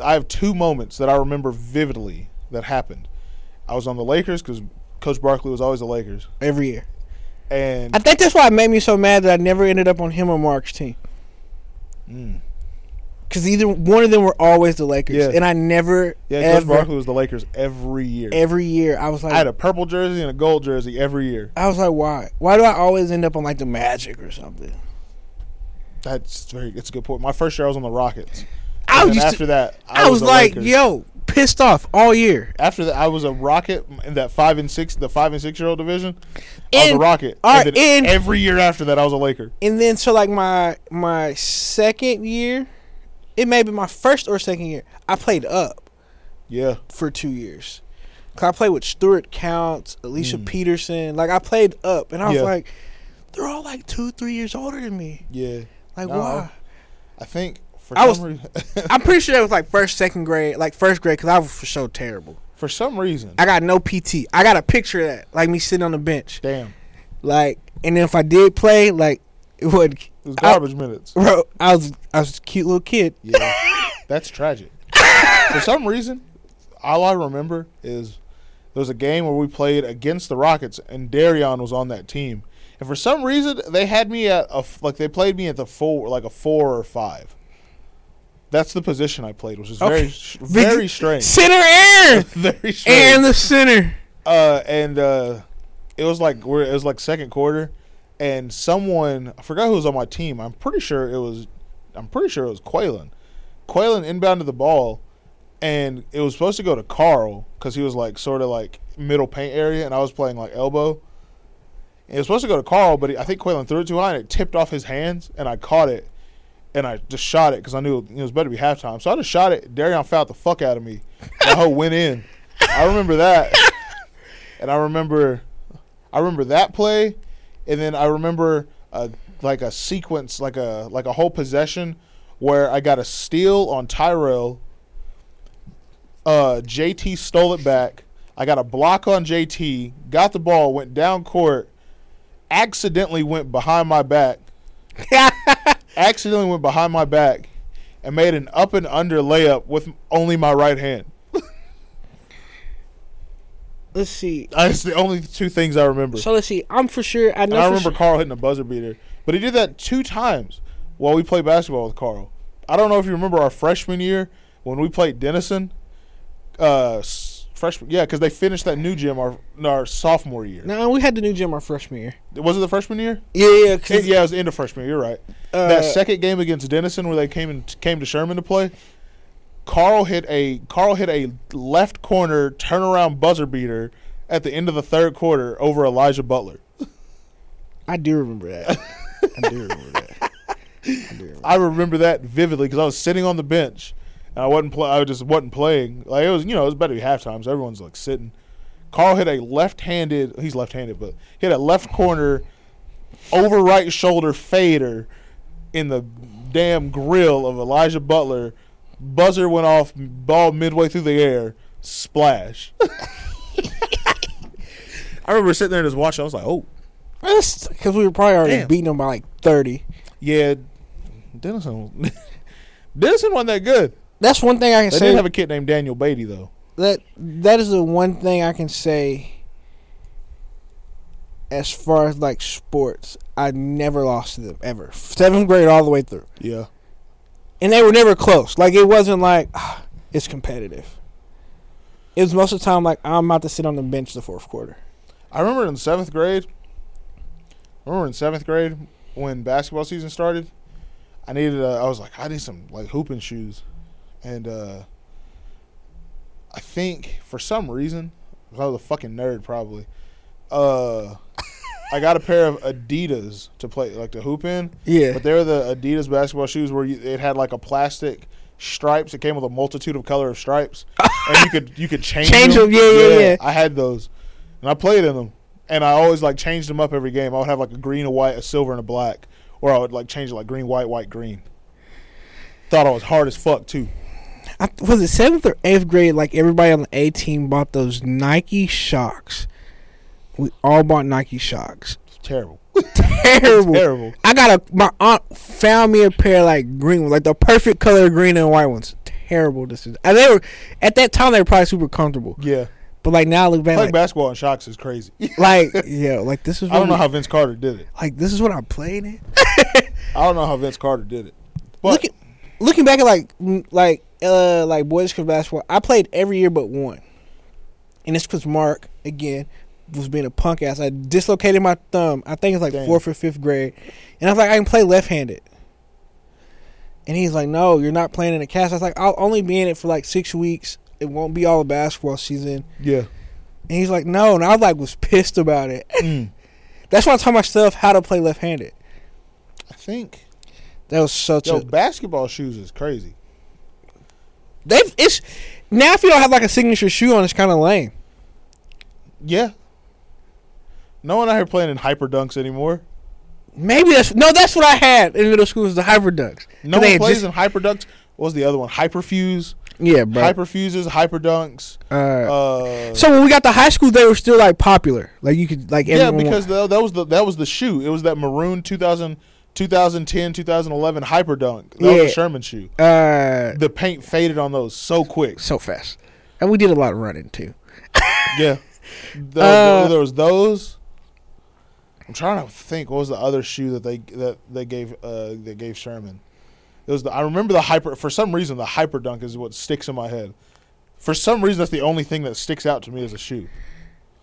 I have two moments that I remember vividly that happened. I was on the Lakers because Coach Barkley was always the Lakers, Every year, and I think that's why it made me so mad that I never ended up on him or Mark's team. Mm. Because either one of them were always the Lakers, Yeah. and I never yeah, ever Coach Barkley was the Lakers every year. every year I was like, I had a purple jersey and a gold jersey every year. I was like, why? Why do I always end up on like the Magic or something? That's very. It's a good point. My first year I was on the Rockets. I was after to, that, I, was, a like, yo, pissed off all year. After that, I was a Rocket in that five and six, the five and six year old division. I was a Rocket. all and and- every year after that, I was a Laker. And then so like my my second year, it may be my first or second year. I played up Yeah. for two years. 'Cause I played with Stuart Counts, Alicia Mm. Peterson. Like I played up, and I was Yeah. like, they're all like two, three years older than me. Yeah. Like No. why? I think for I was, I'm pretty sure that was like first, second grade, like first grade, because I was for sure terrible. for some reason, I got no PT. I got a picture of that, like me sitting on the bench, damn, like. And then if I did play, like it would, it was I- garbage minutes. bro. I was I was a cute little kid. Yeah, that's tragic. for some reason, all I remember is there was a game where we played against the Rockets, and Darion was on that team. And for some reason, they had me at a like they played me at the four, like a four or five. That's the position I played, which is very, Okay. sh- very strange. Center Aaron very strange. and the center. uh, and uh, it was like we're, it was like second quarter, and someone I forgot who was on my team. I'm pretty sure it was, I'm pretty sure it was Quaylen. Quaylen inbounded the ball, and it was supposed to go to Carl because he was like sort of like middle paint area, and I was playing like elbow. And it was supposed to go to Carl, but he, I think Quaylen threw it too high, and it tipped off his hands, and I caught it. And I just shot it because I knew it was better to be halftime. So I just shot it. Darion fouled the fuck out of me. The hoe went in. I remember that and I remember, I remember that play, and then I remember uh, like a sequence, like a like a whole possession where I got a steal on Tyrell. Uh, JT stole it back. I got a block on JT. Got the ball, went down court, accidentally went behind my back. accidentally went behind my back, and made an up and under layup with only my right hand. Let's see. That's the only two things I remember. So let's see. I'm for sure. I know. And I remember sure- Carl hitting a buzzer beater, but he did that two times while we played basketball with Carl. I don't know if you remember our freshman year when we played Denison. Uh, freshman, yeah, because they finished that new gym our our sophomore year. No, we had the new gym our freshman year. Was it the freshman year? Yeah, yeah. It- yeah, it was the end of freshman year. You're right. uh, that second game against Denison, where they came in, came to Sherman to play. Carl hit a Carl hit a left corner turnaround buzzer beater at the end of the third quarter over Elijah Butler. I do remember that. I do remember that. I remember. I remember that vividly because I was sitting on the bench and I wasn't play. I just wasn't playing. Like it was, you know, it was better to be halftime, so everyone's like sitting. Carl hit a left-handed. He's left-handed, but hit a left corner over right shoulder fader in the damn grill of Elijah Butler. Buzzer went off. Ball midway through the air. Splash. I remember sitting there and just watching. I was like, "Oh, Because we were probably already Damn. beating them by like thirty. yeah." Denison. Denison wasn't that good. That's one thing I can They say. They did have a kid named Daniel Beatty though. that that is the one thing I can say. As far as like sports, I never lost to them ever. Seventh grade all the way through, Yeah. and they were never close. Like it wasn't like ah, it's competitive. It was most of the time like I'm about to sit on the bench the fourth quarter. I remember in seventh grade. I remember in seventh grade when basketball season started. I needed. A, I was like, I need some like hooping shoes, and uh I think for some reason, I was a fucking nerd probably. Uh, I got a pair of Adidas to play like to hoop in, Yeah, but they were the Adidas basketball shoes where you, it had like a plastic stripes. It came with a multitude of color of stripes, and you could you could change, Change them, yeah, yeah, yeah. I had those, and I played in them, and I always like changed them up every game. I would have like a green, a white, a silver, and a black, or I would like change it like green, white, white, green. Thought I was hard as fuck too. I, was it seventh or eighth grade? Like everybody on the A team bought those Nike Shox. We all bought Nike Shox. It's terrible. Terrible. terrible. I got a my aunt found me a pair like green ones, like the perfect color green and white ones. Terrible decision. And they were at that time they were probably super comfortable. Yeah, But like now I look back playing like, basketball in Shox is crazy. like yeah, like this is I don't know we- how Vince Carter did it. like this is what I played in. I don't know how Vince Carter did it. But looking looking back at like like uh like boys school basketball, I played every year but one, and it's because Mark again was being a punk ass. I dislocated my thumb. I think it's like Damn. fourth or fifth grade, and I was like, I can play left handed. And he's like, No, you're not playing in a cast. I was like, I'll only be in it for like six weeks. It won't be all the basketball season. yeah, And he's like, No, and I was like was pissed about it. Mm. That's why I taught myself how to play left handed. I think That was such yo a basketball shoes is crazy. They've it's now if you don't have like a signature shoe on, it's kind of lame. Yeah. No one out here playing in hyper dunks anymore. Maybe that's no. That's what I had in middle school was the hyper dunks. No one plays just- in hyper dunks. What was the other one? Hyperfuse, Yeah, bro. hyperfuses, hyper dunks. uh, Uh, so when we got to high school, they were still like popular. Like you could like yeah, because the, that was the that was the shoe. It was that maroon 2000, 2010, 2011 hyper dunk. That was Yeah. a Sherman shoe. uh The paint faded on those so quick. so fast, and we did a lot of running too. Yeah. There, Uh, there was those. I'm trying to think. What was the other shoe that they that they gave uh they gave Sherman? It was the I remember the hyper. For some reason, the hyper dunk is what sticks in my head. For some reason, that's the only thing that sticks out to me as a shoe.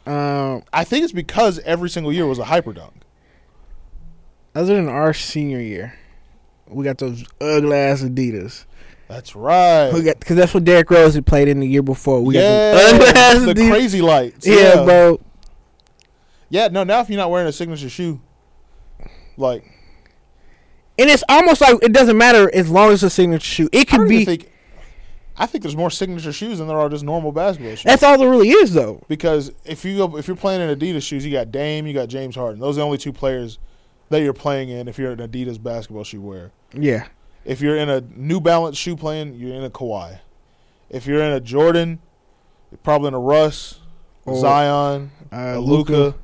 Um, I think it's because every single year was a hyper dunk. Other than our senior year, we got those ugly ass Adidas. That's right. We got because that's what Derrick Rose had played in the year before. We yeah, got those ugly ass the Adidas. crazy lights. yeah, Yeah, bro. Yeah, no. Now if you're not wearing a signature shoe, like And it's almost like it doesn't matter as long as it's a signature shoe. It could be. think. I think there's more signature shoes than there are just normal basketball shoes. That's all there really is, though. Because if you go, if you're playing in Adidas shoes, you got Dame, you got James Harden. Those are the only two players that you're playing in. If you're an Adidas basketball shoe wearer, Yeah. if you're in a New Balance shoe playing, you're in a Kawhi. If you're in a Jordan, you're probably in a Russ, Or, Zion, Uh, Luka,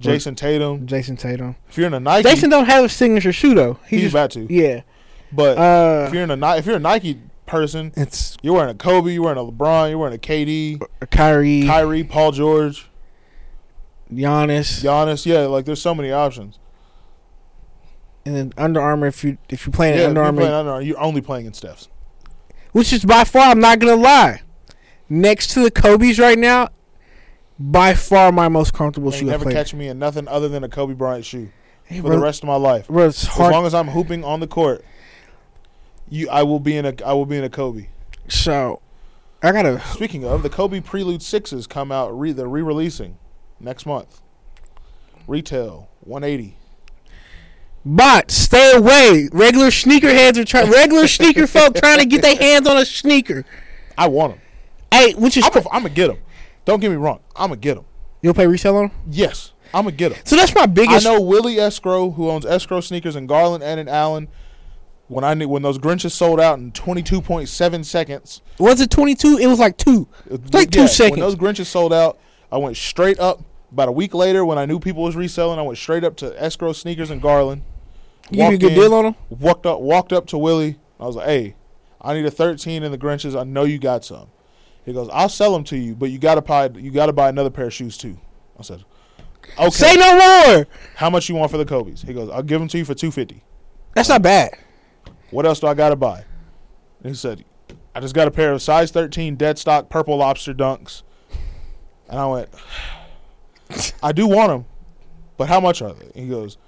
Jayson Tatum. Jayson Tatum. If you're in a Nike, Jayson don't have a signature shoe though. He he's just about to. yeah. But Uh, if you're in a if you're a Nike person, it's you're wearing a Kobe, you're wearing a LeBron, you're wearing a KD, a Kyrie, Kyrie, Paul George, Giannis, Giannis. Yeah, like there's so many options. And then Under Armour. If you if you're playing Yeah, Under you're Armour, playing Under Armour, you're only playing in Steph's. which is by far, I'm not gonna lie, next to the Kobe's right now, by far my most comfortable You shoe I never catch me in nothing other than a Kobe Bryant shoe Hey, for bro, the rest of my life. bro, As long as I'm hooping on the court, you, I will be in a, I will be in a Kobe. so, I gotta. Speaking of, the Kobe Prelude sixes come out. Re, they're re-releasing next month. Retail 180. But stay away. Regular sneakerheads are trying. Regular sneaker folk trying to get their hands on a sneaker. I want them. Hey, which is I'm gonna, get them. Don't get me wrong. I'm gonna get them. you'll pay resale on them. Yes, I'm gonna get them. So that's my biggest. I know Willie Escrow, who owns Escrow Sneakers in Garland and in Allen. When I knew when those Grinches sold out in 22.7 seconds, Was it 22? It was like two. Uh, like two seconds. When those Grinches sold out, I went straight up. About a week later, when I knew people was reselling, I went straight up to Escrow Sneakers in Garland. You get a good in, deal on them. Walked up, walked up to Willie. I was like, "Hey, I need a 13 in the Grinches. I know you got some. He goes, I'll sell them to you, but you gotta buy you gotta buy another pair of shoes too. I said, Okay. Say no more. How much you want for the Kobe's? He goes, I'll give them to you for 250. That's not bad. What else do I gotta buy? And he said, I just got a pair of size 13 dead stock purple lobster dunks. And I went, I do want them, but how much are they? He goes,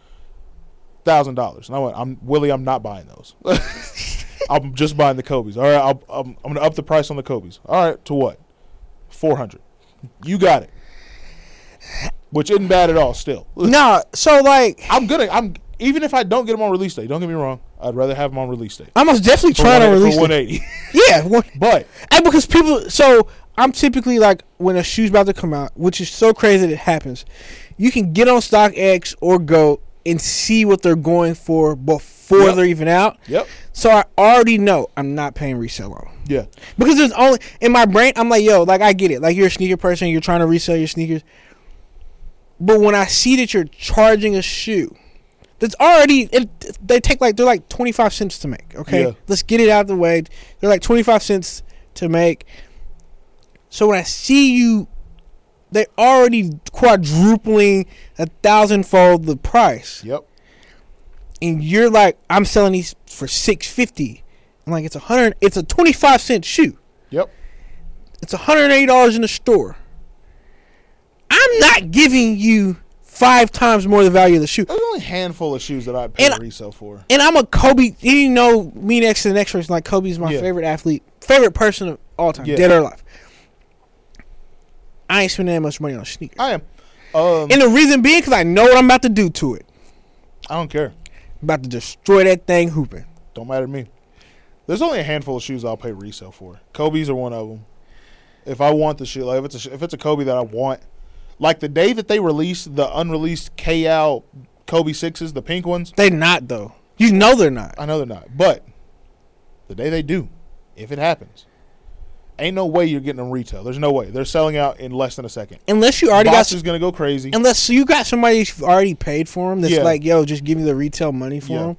thousand dollars. And I went, I'm Willie. I'm not buying those. I'm just buying the Kobe's. All right, I'll, I'm, I'm gonna up the price on the Kobe's. All right, to what? Four hundred. You got it. Which isn't bad at all. Still, No, so like I'm gonna. I'm even if I don't get them on release day. Don't get me wrong. I'd rather have them on release day. I must definitely For try to release for it. 180. Yeah, one, but and because people. So I'm typically like when a shoe's about to come out, which is so crazy that it happens. You can get on StockX or Go and see what they're going for before Yep. they're even out. yep, So I already know I'm not paying resale on yeah, because there's only in my brain. I'm like, yo, like I get it. Like you're a sneaker person, you're trying to resell your sneakers. But when I see that you're charging a shoe that's already, it, they take like they're like 25 cents to make. Okay, Yeah. let's get it out of the way. They're like 25 cents to make. So when I see you, they already quadrupling a thousandfold the price, yep, and you're like, I'm selling these for 650. I'm like, it's a hundred. It's a 25 cent shoe. yep. It's a $180 in the store. I'm not giving you five times more the value of the shoe. There's only a handful of shoes that I pay And- resale for. And I'm a Kobe. You know me next to the next person. Like Kobe's my Yeah. favorite athlete, favorite person of all time, Yeah. dead or alive. I ain't spending that much money on a sneaker. I am. Um, And the reason being because I know what I'm about to do to it. I don't care. I'm about to destroy that thing hooping. Don't matter to me. There's only a handful of shoes I'll pay resale for. Kobe's are one of them. If I want the shoe, like if it's a if it's a Kobe that I want, like the day that they released the unreleased KL Kobe sixes, the pink ones, They're not though. You know they're not. I know they're not, but the day they do, if it happens, ain't no way you're getting them retail. There's no way they're selling out in less than a second. Unless you already Box got is gonna go crazy. unless you got somebody who's already paid for them that's Yeah. like, yo, just give me the retail money for Yeah. them.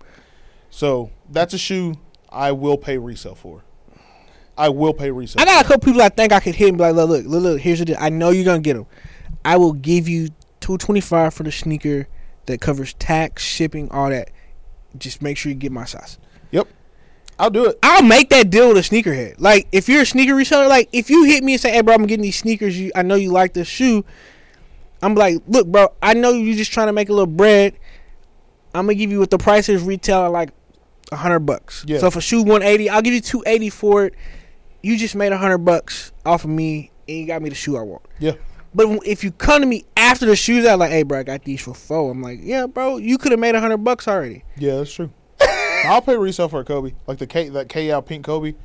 So that's a shoe I will pay resale for. I will pay resale. I got a couple people I think I could hit and be like, look, look, look, look here's the deal. I know you're gonna get them. I will give you two twenty five for the sneaker that covers tax, shipping, all that. Just make sure you get my size. I'll do it. I'll make that deal with a sneakerhead. Like if you're a sneaker reseller, like if you hit me and say, "Hey, bro, I'm getting these sneakers. You, I know you like this shoe." I'm like, "Look, bro, I know you just trying to make a little bread. I'm gonna give you what the price is retail at like a hundred bucks. Yeah. So for shoe 180, I'll give you 280 for it. You just made a hundred bucks off of me, and you got me the shoe I want. Yeah. But if you come to me after the shoes out, like, "Hey, bro, I got these for four," I'm like, "Yeah, bro, you could have made a hundred bucks already." Yeah, that's true. I'll pay resale for a Kobe, like the K that KL pink Kobe.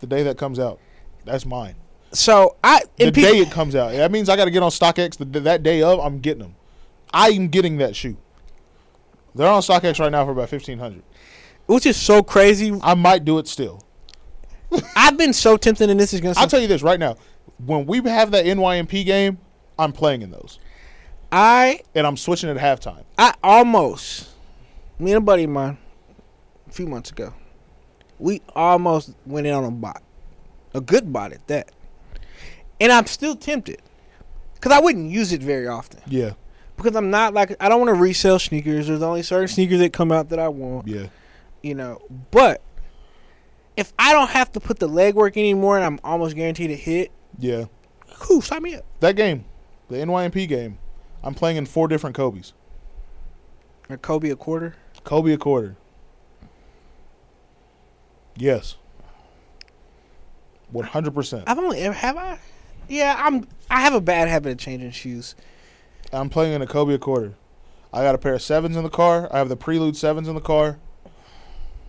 The day that comes out, that's mine. So I The people, day it comes out, that means I got to get on StockX. The, that day of, I'm getting them. I'm getting that shoe. They're on StockX right now for about fifteen hundred. which is so crazy. I might do it still. I've been so tempted, and this is gonna. I'll tell you this right now: when we have that NYMP game, I'm playing in those, I and I'm switching at halftime. I almost me and a buddy of mine a few months ago, we almost went in on a bot, a good bot at that, and I'm still tempted because I wouldn't use it very often Yeah, because I'm not like I don't want to resell sneakers. There's only certain sneakers that come out that I want, yeah, you know. But if I don't have to put the legwork anymore, and I'm almost guaranteed to hit, yeah. cool, sign me up. That game, the NYMP game, I'm playing in four different Kobe's. Or Kobe a quarter. Kobe a quarter. Yes. One hundred percent. I've only ever have I. Yeah, I'm. I have a bad habit of changing shoes. I'm playing in a Kobe a quarter. I got a pair of sevens in the car. I have the Prelude sevens in the car.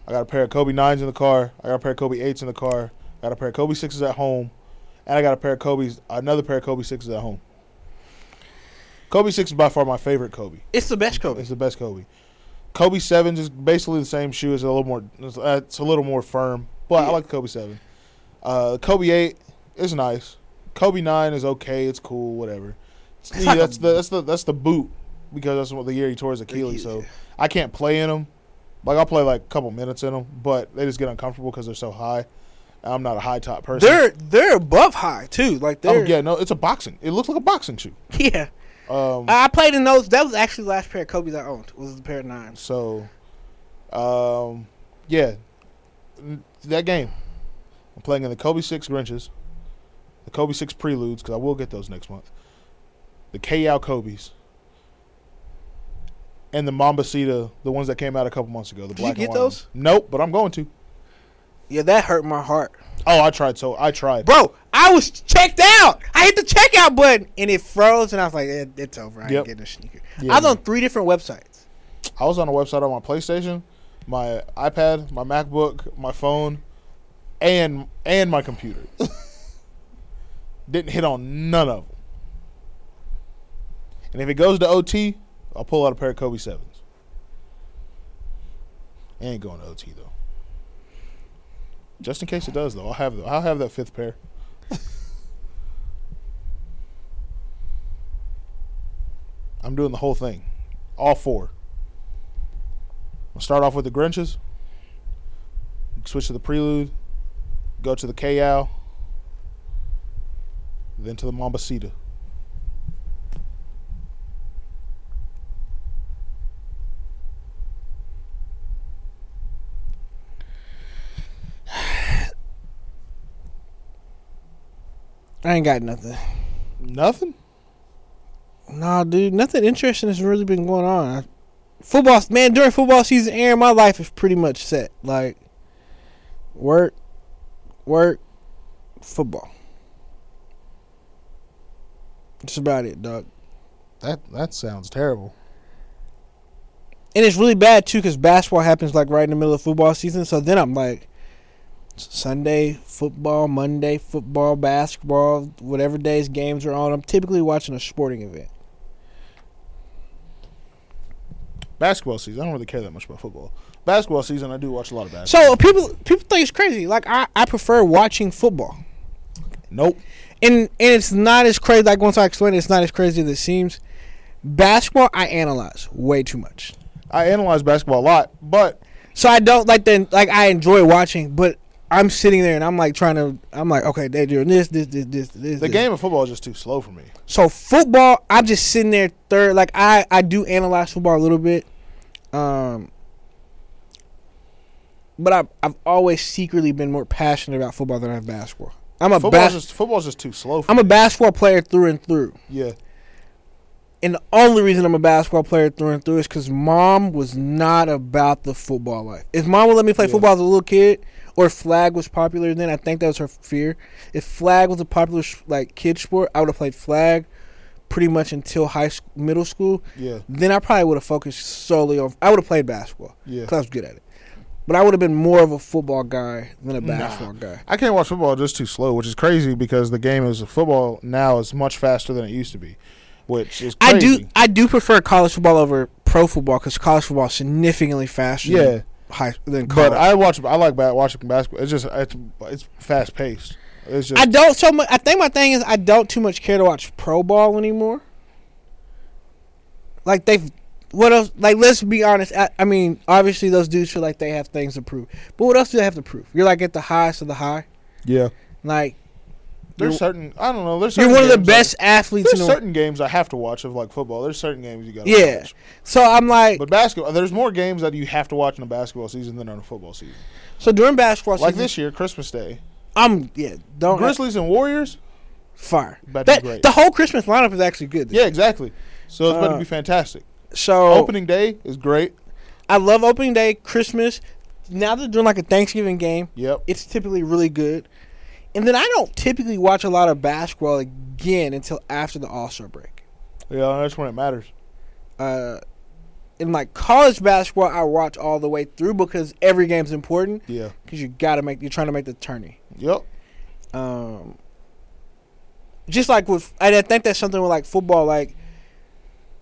I got a pair of Kobe nines in the car. I got a pair of Kobe eights in the car. I got a pair of Kobe sixes at home, and I got a pair of Kobe's another pair of Kobe sixes at home. Kobe six is by far my favorite Kobe. It's the best Kobe. It's the best Kobe. Kobe sevens is basically the same shoe. It's a little more. It's, uh, it's a little more firm, but I like Kobe seven. Uh, Kobe eight is nice. Kobe nine is okay. It's cool. Whatever. It's Yeah, like a- that's the that's the that's the boot because that's what the year he tore his Achilles. So I can't play in them. Like I'll play like a couple minutes in them, but they just get uncomfortable because they're so high. I'm not a high top person. They're they're above high too. Like oh they're yeah, no, it's a boxing. It looks like a boxing shoe. yeah. Um, I played in those. That was actually the last pair of Kobe's I owned. Was the pair of nines. so, um, yeah, that game. I'm playing in the Kobe Six Grinches, the Kobe Six Preludes because I will get those next month. The K.O. Kobe's. And the Mambacita, the ones that came out a couple months ago. The Did you get those? Nope, but I'm going to. Yeah, that hurt my heart, Oh, I tried. So I tried. bro. I was checked out. I hit the checkout button and it froze, and I was like, it, "It's over. I Yep. ain't getting a sneaker." Yeah, I was man. on three different websites. I was on a website on my PlayStation, my iPad, my MacBook, my phone, and and my computer. Didn't hit on none of them. And if it goes to OT, I'll pull out a pair of Kobe sevens. Ain't going to OT though. Just in case it does though, I'll have the, I'll have that fifth pair. I'm doing the whole thing, all four. I'll start off with the Grinches. Switch to the Prelude. Go to the KO. Then to the Mambacita. I ain't got nothing. Nothing. Nah, dude, nothing interesting has really been going on. I, football, man, during football season, Aaron, my life is pretty much set. Like, work, work, football. That's about it, dog. That that sounds terrible. And it's really bad too, because basketball happens like right in the middle of football season. So then I'm like, Sunday football, Monday football, basketball, whatever days games are on. I'm typically watching a sporting event. Basketball season. I don't really care that much about football. Basketball season, I do watch a lot of basketball. So people people think it's crazy. Like I, I prefer watching football. nope. and and it's not as crazy. Like once I explain it, it's not as crazy as it seems. Basketball, I analyze way too much, I analyze basketball a lot, but so I don't like the like. I enjoy watching, but I'm sitting there and I'm like trying to. I'm like, okay, they're doing this, this, this, this, this. the this. game of football is just too slow for me. So football, I'm just sitting there third. Like I, I do analyze football a little bit, um, but I've I've always secretly been more passionate about football than I have basketball. I'm a Football's bas- just football's just too slow for I'm me. a basketball player through and through. yeah. And the only reason I'm a basketball player through and through is because mom was not about the football life. If mom would let me play Yeah. football as a little kid, or flag was popular then, I think that was her fear. If flag was a popular like kid sport, I would have played flag pretty much until high school, middle school. Yeah. Then I probably would have focused solely on. I would have played basketball Yeah. because I was good at it. But I would have been more of a football guy than a Nah. basketball guy. I can't watch football just too slow, which is crazy because the game is football now is much faster than it used to be, which is I do. I do prefer college football over pro football because college football is significantly faster. Yeah, high than college. but I watch. I like watching basketball. It's just it's it's fast paced. It's just I don't so much. I think my thing is I don't too much care to watch pro ball anymore. Like they've what else? Like let's be honest. I, I mean, obviously those dudes feel like they have things to prove, but what else do they have to prove? You're like at the highest of the high. yeah. Like There's certain I don't know. There's you're one of the I- best athletes there's in the certain games I have to watch of like football. There's certain games you got. to watch. Yeah. watch. So I'm like, But basketball, there's more games that you have to watch in a basketball season than in a football season. so during basketball Like season, this year, Christmas Day, I'm yeah. Don't Grizzlies and Warriors. fire. That, great. the whole Christmas lineup is actually good. Yeah, exactly. So it's going Uh, to be fantastic. So Opening day is great. I love opening day, Christmas. Now they're doing like a Thanksgiving game. Yep. It's typically really good. And then I don't typically watch a lot of basketball again until after the All Star break. Yeah, that's when it matters. Uh, in like college basketball, I watch all the way through because every game's important Yeah. because you got to make you're trying to make the tourney. Yep. Um, just like with, and I think that's something with like football. Like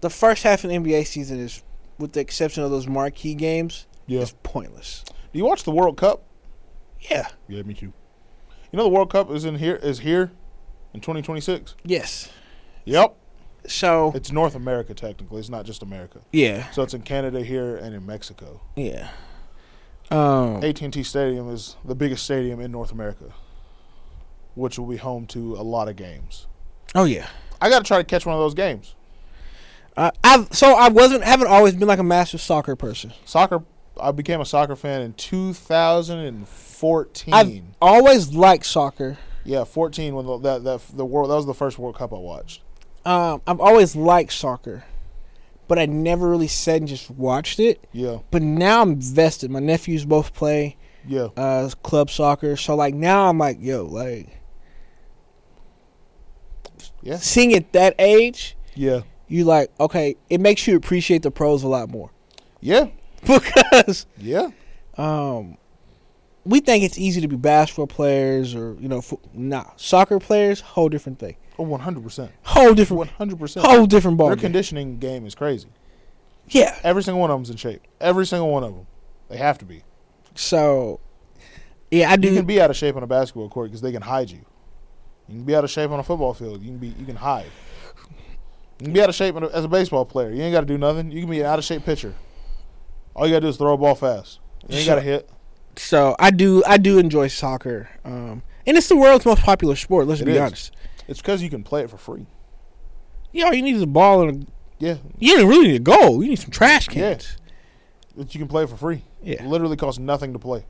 the first half of the NBA season is, with the exception of those marquee games, Yeah. is pointless. Do you watch the World Cup? Yeah. Yeah, me too. You know the World Cup is in here is here in 2026. Yes. Yep. So It's North America technically. It's not just America. yeah, So it's in Canada here and in Mexico. yeah. Um, AT&T Stadium is the biggest stadium in North America, which will be home to a lot of games. oh yeah. I got to try to catch one of those games. Uh, I've so I wasn't haven't always been like a massive soccer person. Soccer. I became a soccer fan in 2014. I've always liked soccer. yeah, 14 when the, that that the world that was the first World Cup I watched. Um, I've always liked soccer, but I never really sat and just watched it. Yeah, But now I'm vested. My nephews both play yeah, uh, club soccer, so like now I'm like, yo, like yeah, seeing at that age, yeah, you like okay, it makes you appreciate the pros a lot more yeah, because yeah. um, we think it's easy to be basketball players or you know, fo- nah, soccer players, whole different thing, Oh, 100 percent, whole different, 100 percent. whole different ball. Their game. conditioning game is crazy. Yeah, Every single one of them's in shape. Every single one of them. They have to be. so yeah, I do. You can be out of shape on a basketball court because they can hide you. You can be out of shape on a football field. You can be. You can hide. You can be out of shape as a baseball player. You ain't got to do nothing. You can be an out of shape pitcher. All you got to do is throw a ball fast. You ain't got to hit. So I do. I do enjoy soccer, um, and it's the world's most popular sport. Let's It be is. honest. It's because you can play it for free. You know, you need is a ball and a, Yeah, you don't really need a goal. You need some trash Yeah. cans. but you can play for free. Yeah. It literally costs nothing to play.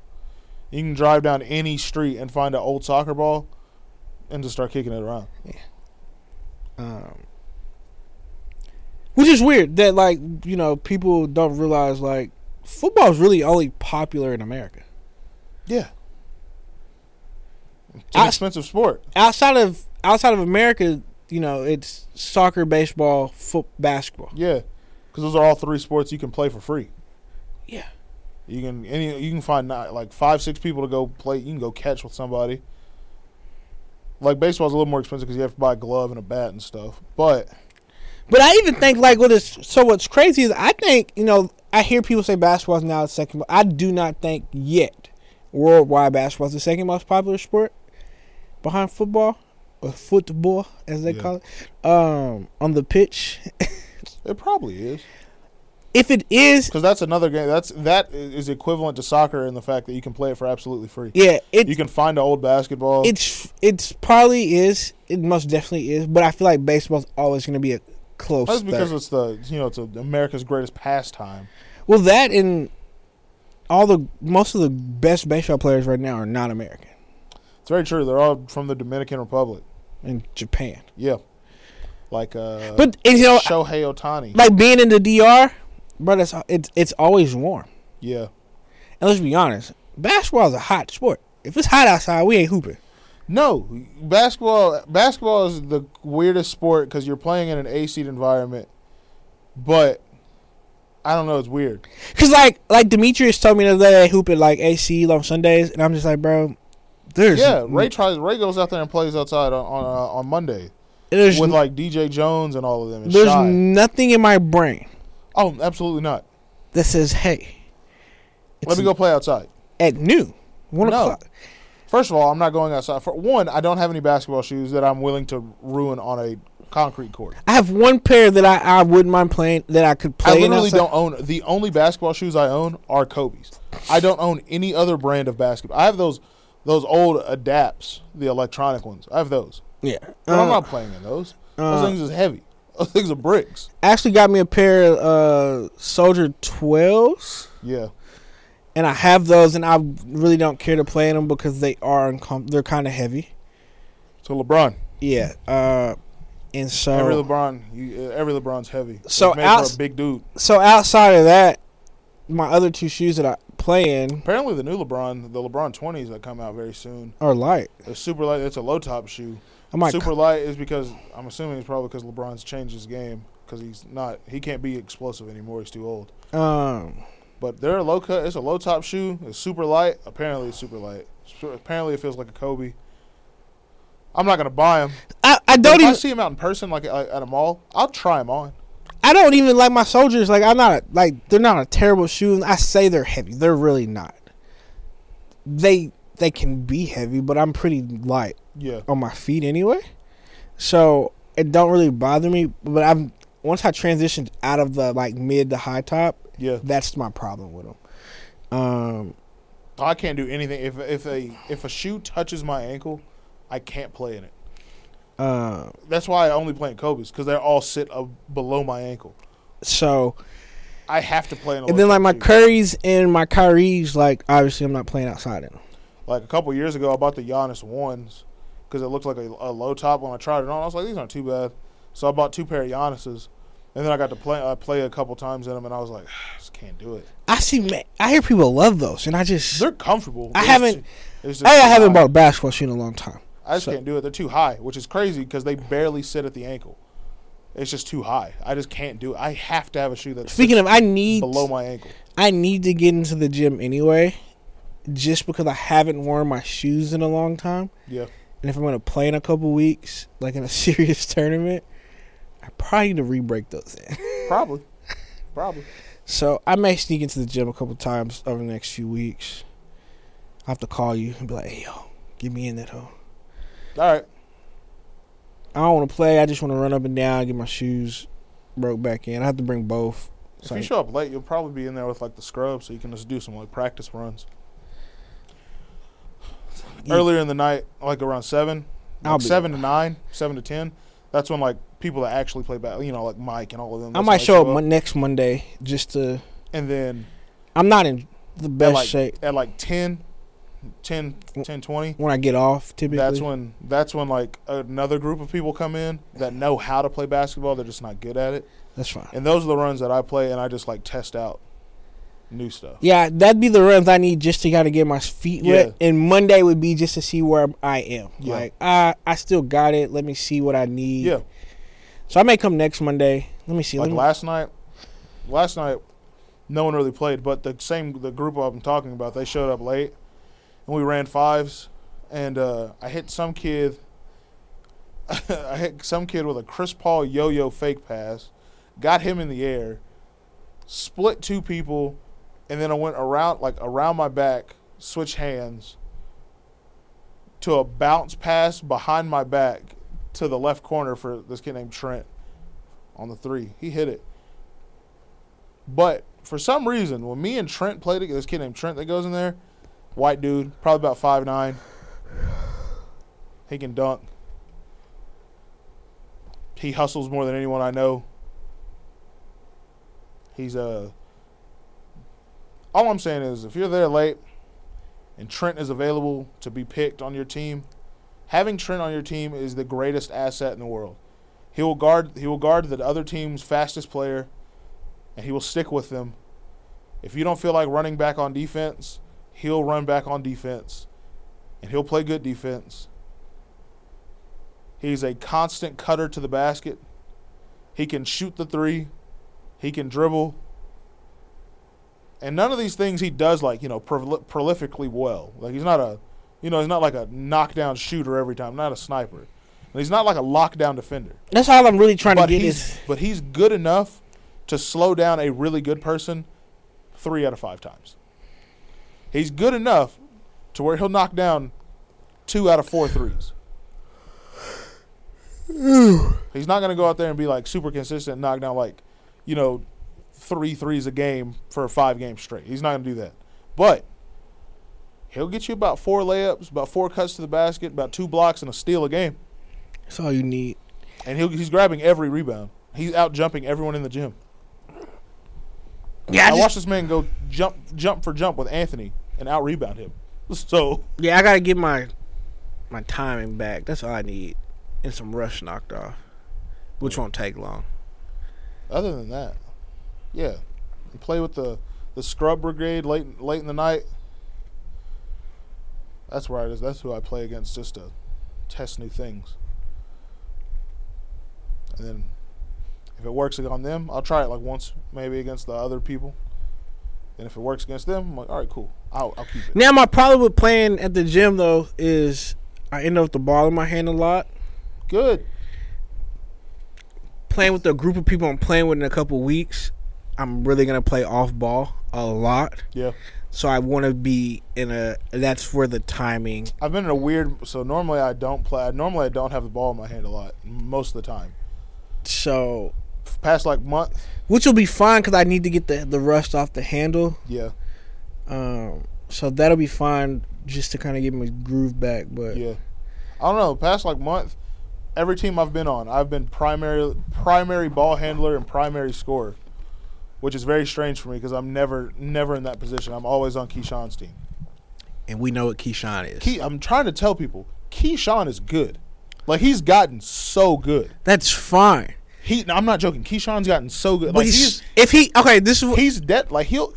You can drive down any street and find an old soccer ball, and just start kicking it around. Yeah. Um, which is weird that like you know people don't realize like football is really only popular in America. Yeah. It's an I- expensive sport. Outside of outside of America, you know, it's soccer, baseball, foot, basketball. Yeah, because those are all three sports you can play for free. Yeah. You can any you can find not, like five six people to go play. You can go catch with somebody. Like baseball's a little more expensive because you have to buy a glove and a bat and stuff. But But I even think like what is so what's crazy is I think you know I hear people say basketball is now the second. But I do not think yet worldwide basketball is the second most popular sport behind football or football as they Yeah. call it um, on the pitch. it probably is if it is, because that's another game. That's that is equivalent to soccer in the fact that you can play it for absolutely free. yeah, it You can find an old basketball. it's it's probably is. It most definitely is. But I feel like baseball's always going to be a close. that's because third. it's the you know it's a, America's greatest pastime. well, that and all the most of the best baseball players right now are not American It's very true. They're all from the Dominican Republic. and Japan. Yeah, like uh, But you know, Shohei Ohtani. like being in the DR, but it's it's it's always warm. yeah. And let's be honest, basketball is a hot sport. If it's hot outside, we ain't hooping. No, basketball. Basketball is the weirdest sport because you're playing in an AC environment, but I don't know. It's weird. Cause like like Demetrius told me the other day, I hoop at like AC on Sundays, and I'm just like, bro, there's Yeah, Ray tries. Ray goes out there and plays outside on on, uh, on Monday there's with like DJ Jones and all of them. There's Shy. nothing in my brain oh, absolutely not. that says, hey, Let me go play outside. at noon, one No. o'clock. First of all, I'm not going outside. For one, I don't have any basketball shoes that I'm willing to ruin on a concrete court. I have one pair that I, I wouldn't mind playing that I could play. I in literally don't own the only basketball shoes I own are Kobe's. I don't own any other brand of basketball. I have those those old Adapts, the electronic ones. I have those, Yeah, but I'm Uh, not playing in those. Those uh, things is heavy. Those things are bricks. actually got me a pair of uh, Soldier twelves. Yeah, and I have those, and I really don't care to play in them because they are uncom- they're kind of heavy. so LeBron. Yeah, uh, and so every LeBron, you, uh, every LeBron's heavy. So It's made outs- for a big dude. so outside of that, my other two shoes that I play in Apparently, the new LeBron, the LeBron 20s that come out very soon, are light. the super light. It's a low top shoe. Super light is because I'm assuming it's probably because LeBron's changed his game because he's not he can't be explosive anymore. He's too old. um But they're a low cut. It's a low top shoe. It's super light. Apparently, it's super light. Apparently, it feels like a Kobe. I'm not gonna buy them. I, I don't if I see them out in person, like, like at a mall, I'll try them on. I don't even like my soldiers. Like I'm not like they're not a terrible shoe. I say they're heavy. They're really not. They they can be heavy, but I'm pretty light Yeah, on my feet anyway. So it don't really bother me. But I'm once I transitioned out of the like mid to high top, yeah. that's my problem with them. Um, I can't do anything if if a if a shoe touches my ankle, I can't play in it. Uh, That's why I only play in Kobe's because they all sit uh, below my ankle. so I have to play in. A and then like my Currys and my Kyries, like obviously I'm not playing outside in them. like a couple years ago, I bought the Giannis ones because it looked like a, a low top. When I tried it on, I was like, these aren't too bad. So I bought two pair of Giannis's, and then I got to play. I play a couple times in them, and I was like, I just can't do it. I see, man, I hear people love those, and I just They're comfortable. I It's haven't- ju- it's just I too haven't bought a basketball shoe in a long time. I just so- can't do it. They're too high, which is crazy because they barely sit at the ankle. It's just too high. I just can't do it. I have to have a shoe that's Speaking of, I need below my ankle. I need to get into the gym anyway, just because I haven't worn my shoes in a long time. Yeah. And if I'm gonna play in a couple weeks, like in a serious tournament, I probably need to re-break those in. Probably. Probably. So I may sneak into the gym a couple times over the next few weeks. I have to call you and be like, "Hey, yo, get me in that hole." All right. I don't want to play. I just want to run up and down, get my shoes broke back in. I have to bring both. If So you show up late, you'll probably be in there with like the scrub, so you can just do some like practice runs. Yeah. Earlier in the night, like around seven, like seven to nine, seven to ten. That's when like people that actually play basketball, you know, like Mike and all of them. I might show up mon- next Monday just to. and then I'm not in the at best like shape at like 10, 10, 10, 20, when I get off. Typically, That's when that's when like another group of people come in that know how to play basketball. They're just not good at it, that's fine. and those are the runs that I play, and I just like test out new stuff. Yeah, that'd be the runs I need just to kind of get my feet wet. And Monday would be just to see where I am. Yeah. Like, I I still got it. Let me see what I need. Yeah, So I may come next Monday. Let me see. like me, last night. Last night, no one really played, but the same the group I'm talking about, they showed up late, and we ran fives, and uh, I hit some kid. I hit some kid with a Chris Paul yo-yo fake pass, got him in the air, split two people, and then I went around like around my back, switch hands to a bounce pass behind my back to the left corner for this kid named Trent on the three. He hit it. But for some reason, when me and Trent played it, this kid named Trent that goes in there, white dude, probably about five nine. He can dunk. He hustles more than anyone I know. He's uh all I'm saying is if you're there late and Trent is available to be picked on your team, having Trent on your team is the greatest asset in the world. He will guard he will guard the other team's fastest player and he will stick with them. If you don't feel like running back on defense, he'll run back on defense and he'll play good defense. He's a constant cutter to the basket. He can shoot the three. He can dribble. And none of these things he does like, you know, prol- prolifically well. Like he's not a, you know, he's not like a knockdown shooter every time, not a sniper. And he's not like a lockdown defender. that's all I'm really trying But to get is but he's good enough to slow down a really good person three out of five times. He's good enough to where he'll knock down two out of four threes. He's not going to go out there and be like super consistent and knock down like, you know, three threes a game for five games straight. He's not going to do that. But he'll get you about four layups, about four cuts to the basket, about two blocks, and a steal a game. that's all you need. And he'll, he's grabbing every rebound. He's out jumping everyone in the gym. Yeah, I, I just, watched this man go jump jump for jump with Anthony and out rebound him. So yeah, I gotta get my my timing back. That's all I need, and some rush knocked off, which won't take long. other than that, yeah, play with the the scrub brigade late late in the night. That's where I that's who I play against just to test new things. And then if it works on them, I'll try it like once maybe against the other people. And if it works against them, I'm like, all right, cool. I'll I'll keep it. Now my problem with playing at the gym though is I end up with the ball in my hand a lot. Good. Playing with a group of people I'm playing with in a couple weeks, I'm really gonna play off ball a lot. Yeah. So I want to be in a. That's for the timing. I've been in a weird. So normally I don't play. Normally I don't have the ball in my hand a lot. Most of the time. So Past like month. which will be fine because I need to get the the rust off the handle. Yeah. Um, So that'll be fine just to kind of give him his groove back. But Yeah, I don't know. Past like month, every team I've been on, I've been primary primary ball handler and primary scorer, which is very strange for me because I'm never never in that position. I'm always on Keyshawn's team. and we know what Keyshawn is. Key, I'm trying to tell people, Keyshawn is good. Like he's gotten so good. That's fine. He, I'm not joking. Keyshawn's gotten so good. But Like he's, he's if he okay, this is he's dead. Like he'll.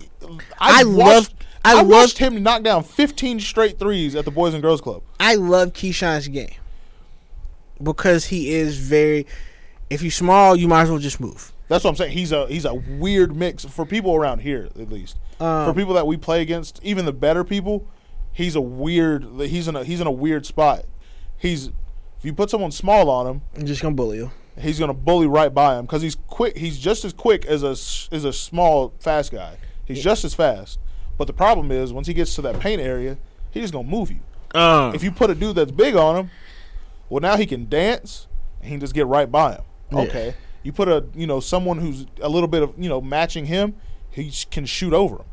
I I, love- I I, watched him knock down 15 straight threes at the Boys and Girls Club. I love Keyshawn's game because he is very. If you small, you might as well just move. That's what I'm saying. He's a he's a weird mix for people around here, at least. Um, for people that we play against, even the better people, he's a weird. He's in a he's in a weird spot. He's if you put someone small on him, I'm just gonna bully you. He's gonna bully right by him because he's quick. He's just as quick as a s- as a small fast guy. He's just as fast. But the problem is once he gets to that paint area, he's just gonna move you. Um, If you put a dude that's big on him, well now he can dance and he can just get right by him. Yeah. Okay. You put a you know someone who's a little bit of you know matching him, he can shoot over him.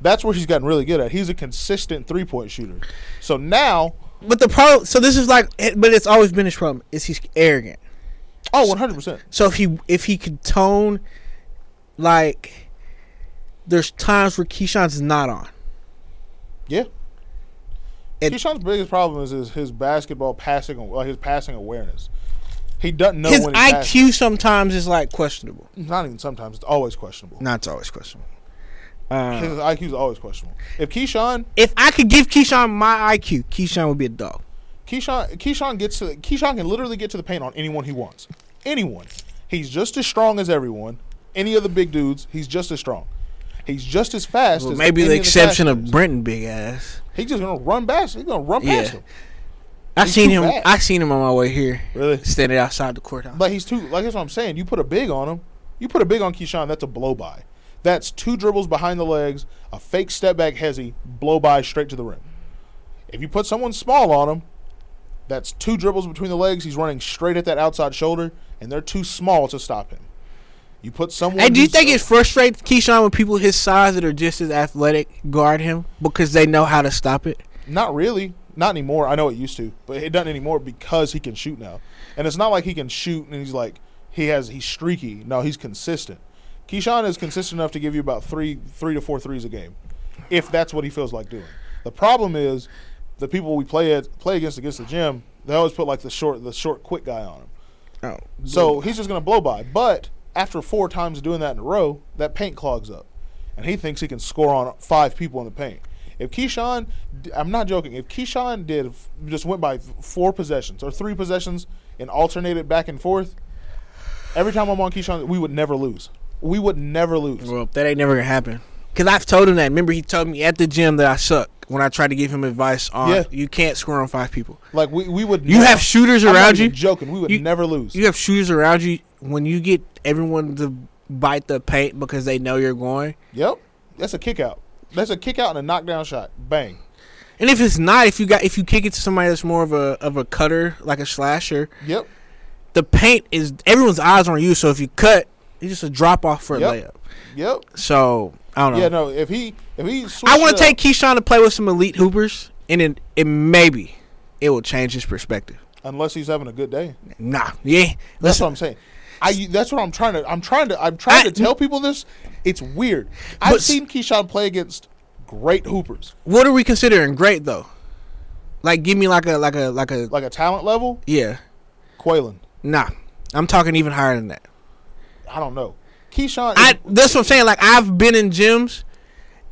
That's where he's gotten really good at. He's a consistent three point shooter. So now, but the problem, so this is like, but it's always been his problem. Is he's arrogant. Oh, one hundred percent. So if he if he could tone, like, there's times where Keyshawn's not on. Yeah. It- Keyshawn's biggest problem is his, his basketball passing, like his passing awareness. He doesn't know His when he's passing. IQ sometimes is like questionable. Not even sometimes. It's always questionable. Not it's always questionable. Uh, His IQ is always questionable. If Keyshawn, if I could give Keyshawn my IQ, Keyshawn would be a dog. Keyshawn, Keyshawn gets to Keyshawn can literally get to the paint on anyone he wants. Anyone. He's just as strong as everyone. Any of the big dudes, he's just as strong. He's just as fast. Well, as maybe the of exception fast of. Brenton big ass. He's just gonna run past. He's gonna run Yeah. past him. I He's seen him. fast. I seen him on my way here, Really. standing outside the courthouse. But he's too. Like that's what I'm saying. You put a big on him. You put a big on Keyshawn. That's a blow by. That's two dribbles behind the legs, a fake step back hezzy, blow by straight to the rim. If you put someone small on him, that's two dribbles between the legs. He's running straight at that outside shoulder, and they're too small to stop him. You put someone. Hey, do you think it frustrates Keyshawn when people his size that are just as athletic guard him because they know how to stop it? Not really. Not anymore. I know it used to, but it doesn't anymore because he can shoot now. And it's not like he can shoot and he's like he has he's streaky. No, he's consistent. Keyshawn is consistent enough to give you about three three to four threes a game, if that's what he feels like doing. The problem is the people we play at play against against the gym. They always put like the short the short quick guy on him. Oh, So he's just going to blow by. But after four times of doing that in a row, that paint clogs up. And he thinks he can score on five people in the paint. If Keyshawn, I'm not joking, if Keyshawn did, just went by four possessions or three possessions and alternated back and forth, every time I'm on Keyshawn, we would never lose. We would never lose. well, that ain't never gonna happen. Cause I've told him that. Remember, he told me at the gym that I suck when I tried to give him advice on Yeah. you can't score on five people. Like, we, we would You never- have shooters around you. joking. We would You- never lose. You have shooters around you. When you get everyone to bite the paint because they know you're going, yep. That's a kick out. That's a kick out and a knockdown shot. Bang. and if it's not, if you got if you kick it to somebody that's more of a of a cutter, like a slasher, Yep. the paint is everyone's eyes on you. So if you cut, it's just a drop off for a Yep. layup. Yep. So I don't know. Yeah, no, if he if he I want to take Keyshawn to play with some elite hoopers, and it, it maybe it will change his perspective. unless he's having a good day. Nah, yeah. That's Listen, what I'm saying. I that's what I'm trying to I'm trying to I'm trying I- to tell people this. It's weird. I've But- seen Keyshawn play against great hoopers, what are we considering great though? Like, give me like a like a like a like a talent level. yeah. Quaylen, Nah, I'm talking even higher than that. I don't know. Keyshawn, I that's what I'm saying. Like I've been in gyms,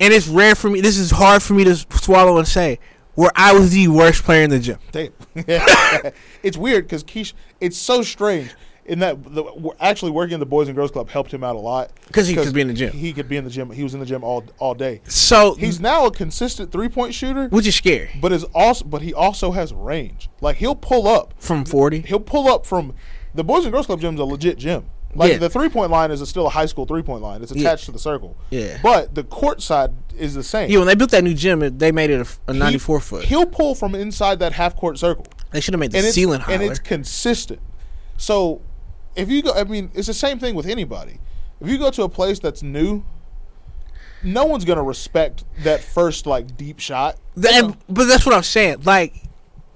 and it's rare for me. This is hard for me to swallow and say. Where I was the worst player in the gym. It's weird because Keish. It's so strange in that the, actually working in the Boys and Girls Club helped him out a lot because he could be in the gym. He could be in the gym. He was in the gym all all day. So He's now a consistent three point shooter, which is scary but is also but he also has range. Like he'll pull up from 40. he'll pull up from the Boys and Girls Club gym is a legit gym. Like Yeah. the three point line is a, still a high school three point line. It's Yeah. attached to the circle. Yeah. But the court side is the same. Yeah, when they built that new gym, it- they made it a, a He- 94 foot. He'll pull from inside that half court circle. They should have made the and ceiling higher. and it's consistent. So if you go, I mean, it's the same thing with anybody. If you go to a place that's new, no one's gonna respect that first like deep shot. That, but that's what I'm saying. Like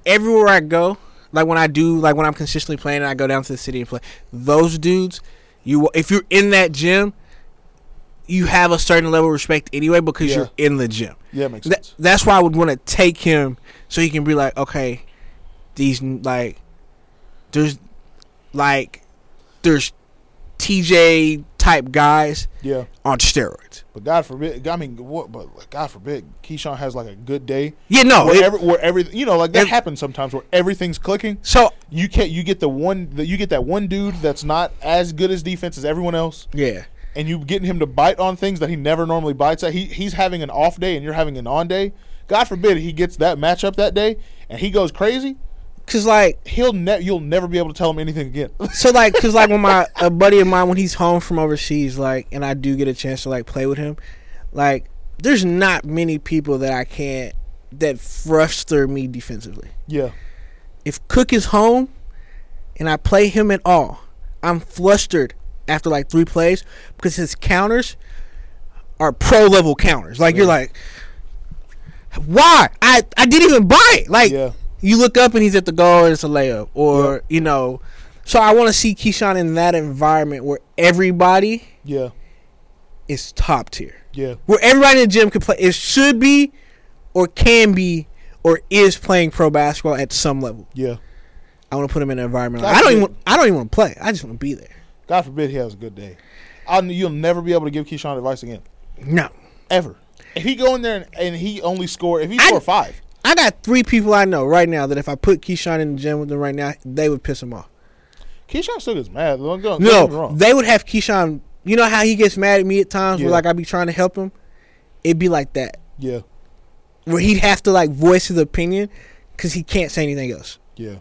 everywhere I go, like when I do, like when I'm consistently playing, and I go down to the city and play. Those dudes, you if you're in that gym, you have a certain level of respect anyway because Yeah. you're in the gym. Yeah, it makes That, sense. that's why I would want to take him so he can be like, okay, these like, there's like, there's TJ type guys Yeah, on steroids. But God forbid. I mean, what? But God forbid, Keyshawn has like a good day. Yeah, no. where, it- every, where every you know, like that Ev- happens sometimes where everything's clicking. so You can't. You get the one. The, you get that one dude that's not as good as defense as everyone else, yeah, and you getting him to bite on things that he never normally bites at. He he's having an off day, and you're having an on day. God forbid he gets that matchup that day, and he goes crazy. Cause like He'll ne- you'll never be able to tell him anything again. So like, cause like when my a buddy of mine when he's home from overseas, like, and I do get a chance to like play with him, like, there's not many people that I can't that frustrate me defensively. yeah, If Cook is home, and I play him at all, I'm flustered after like three plays because his counters are pro level counters. Like you're like, why? I I didn't even buy it. Like yeah, you look up and he's at the goal and it's a layup, or you know. So I want to see Keyshawn in that environment where everybody yeah, is top tier, yeah, where everybody in the gym can play. It should be, or can be, or is playing pro basketball at some level. yeah. I want to put him in an environment. That's I don't even. I don't even want to play. I just want to be there. God forbid he has a good day. I, you'll never be able to give Keyshawn advice again, No, ever. If he go in there and, and he only score, if he I- score five, I got three people I know right now that if I put Keyshawn in the gym with them right now, they would piss him off. Keyshawn still gets mad. Don't, don't, No, they would have Keyshawn. You know how he gets mad at me at times, Yeah. where like I be trying to help him. It'd be like that. yeah, where he'd have to like voice his opinion because he can't say anything else. yeah,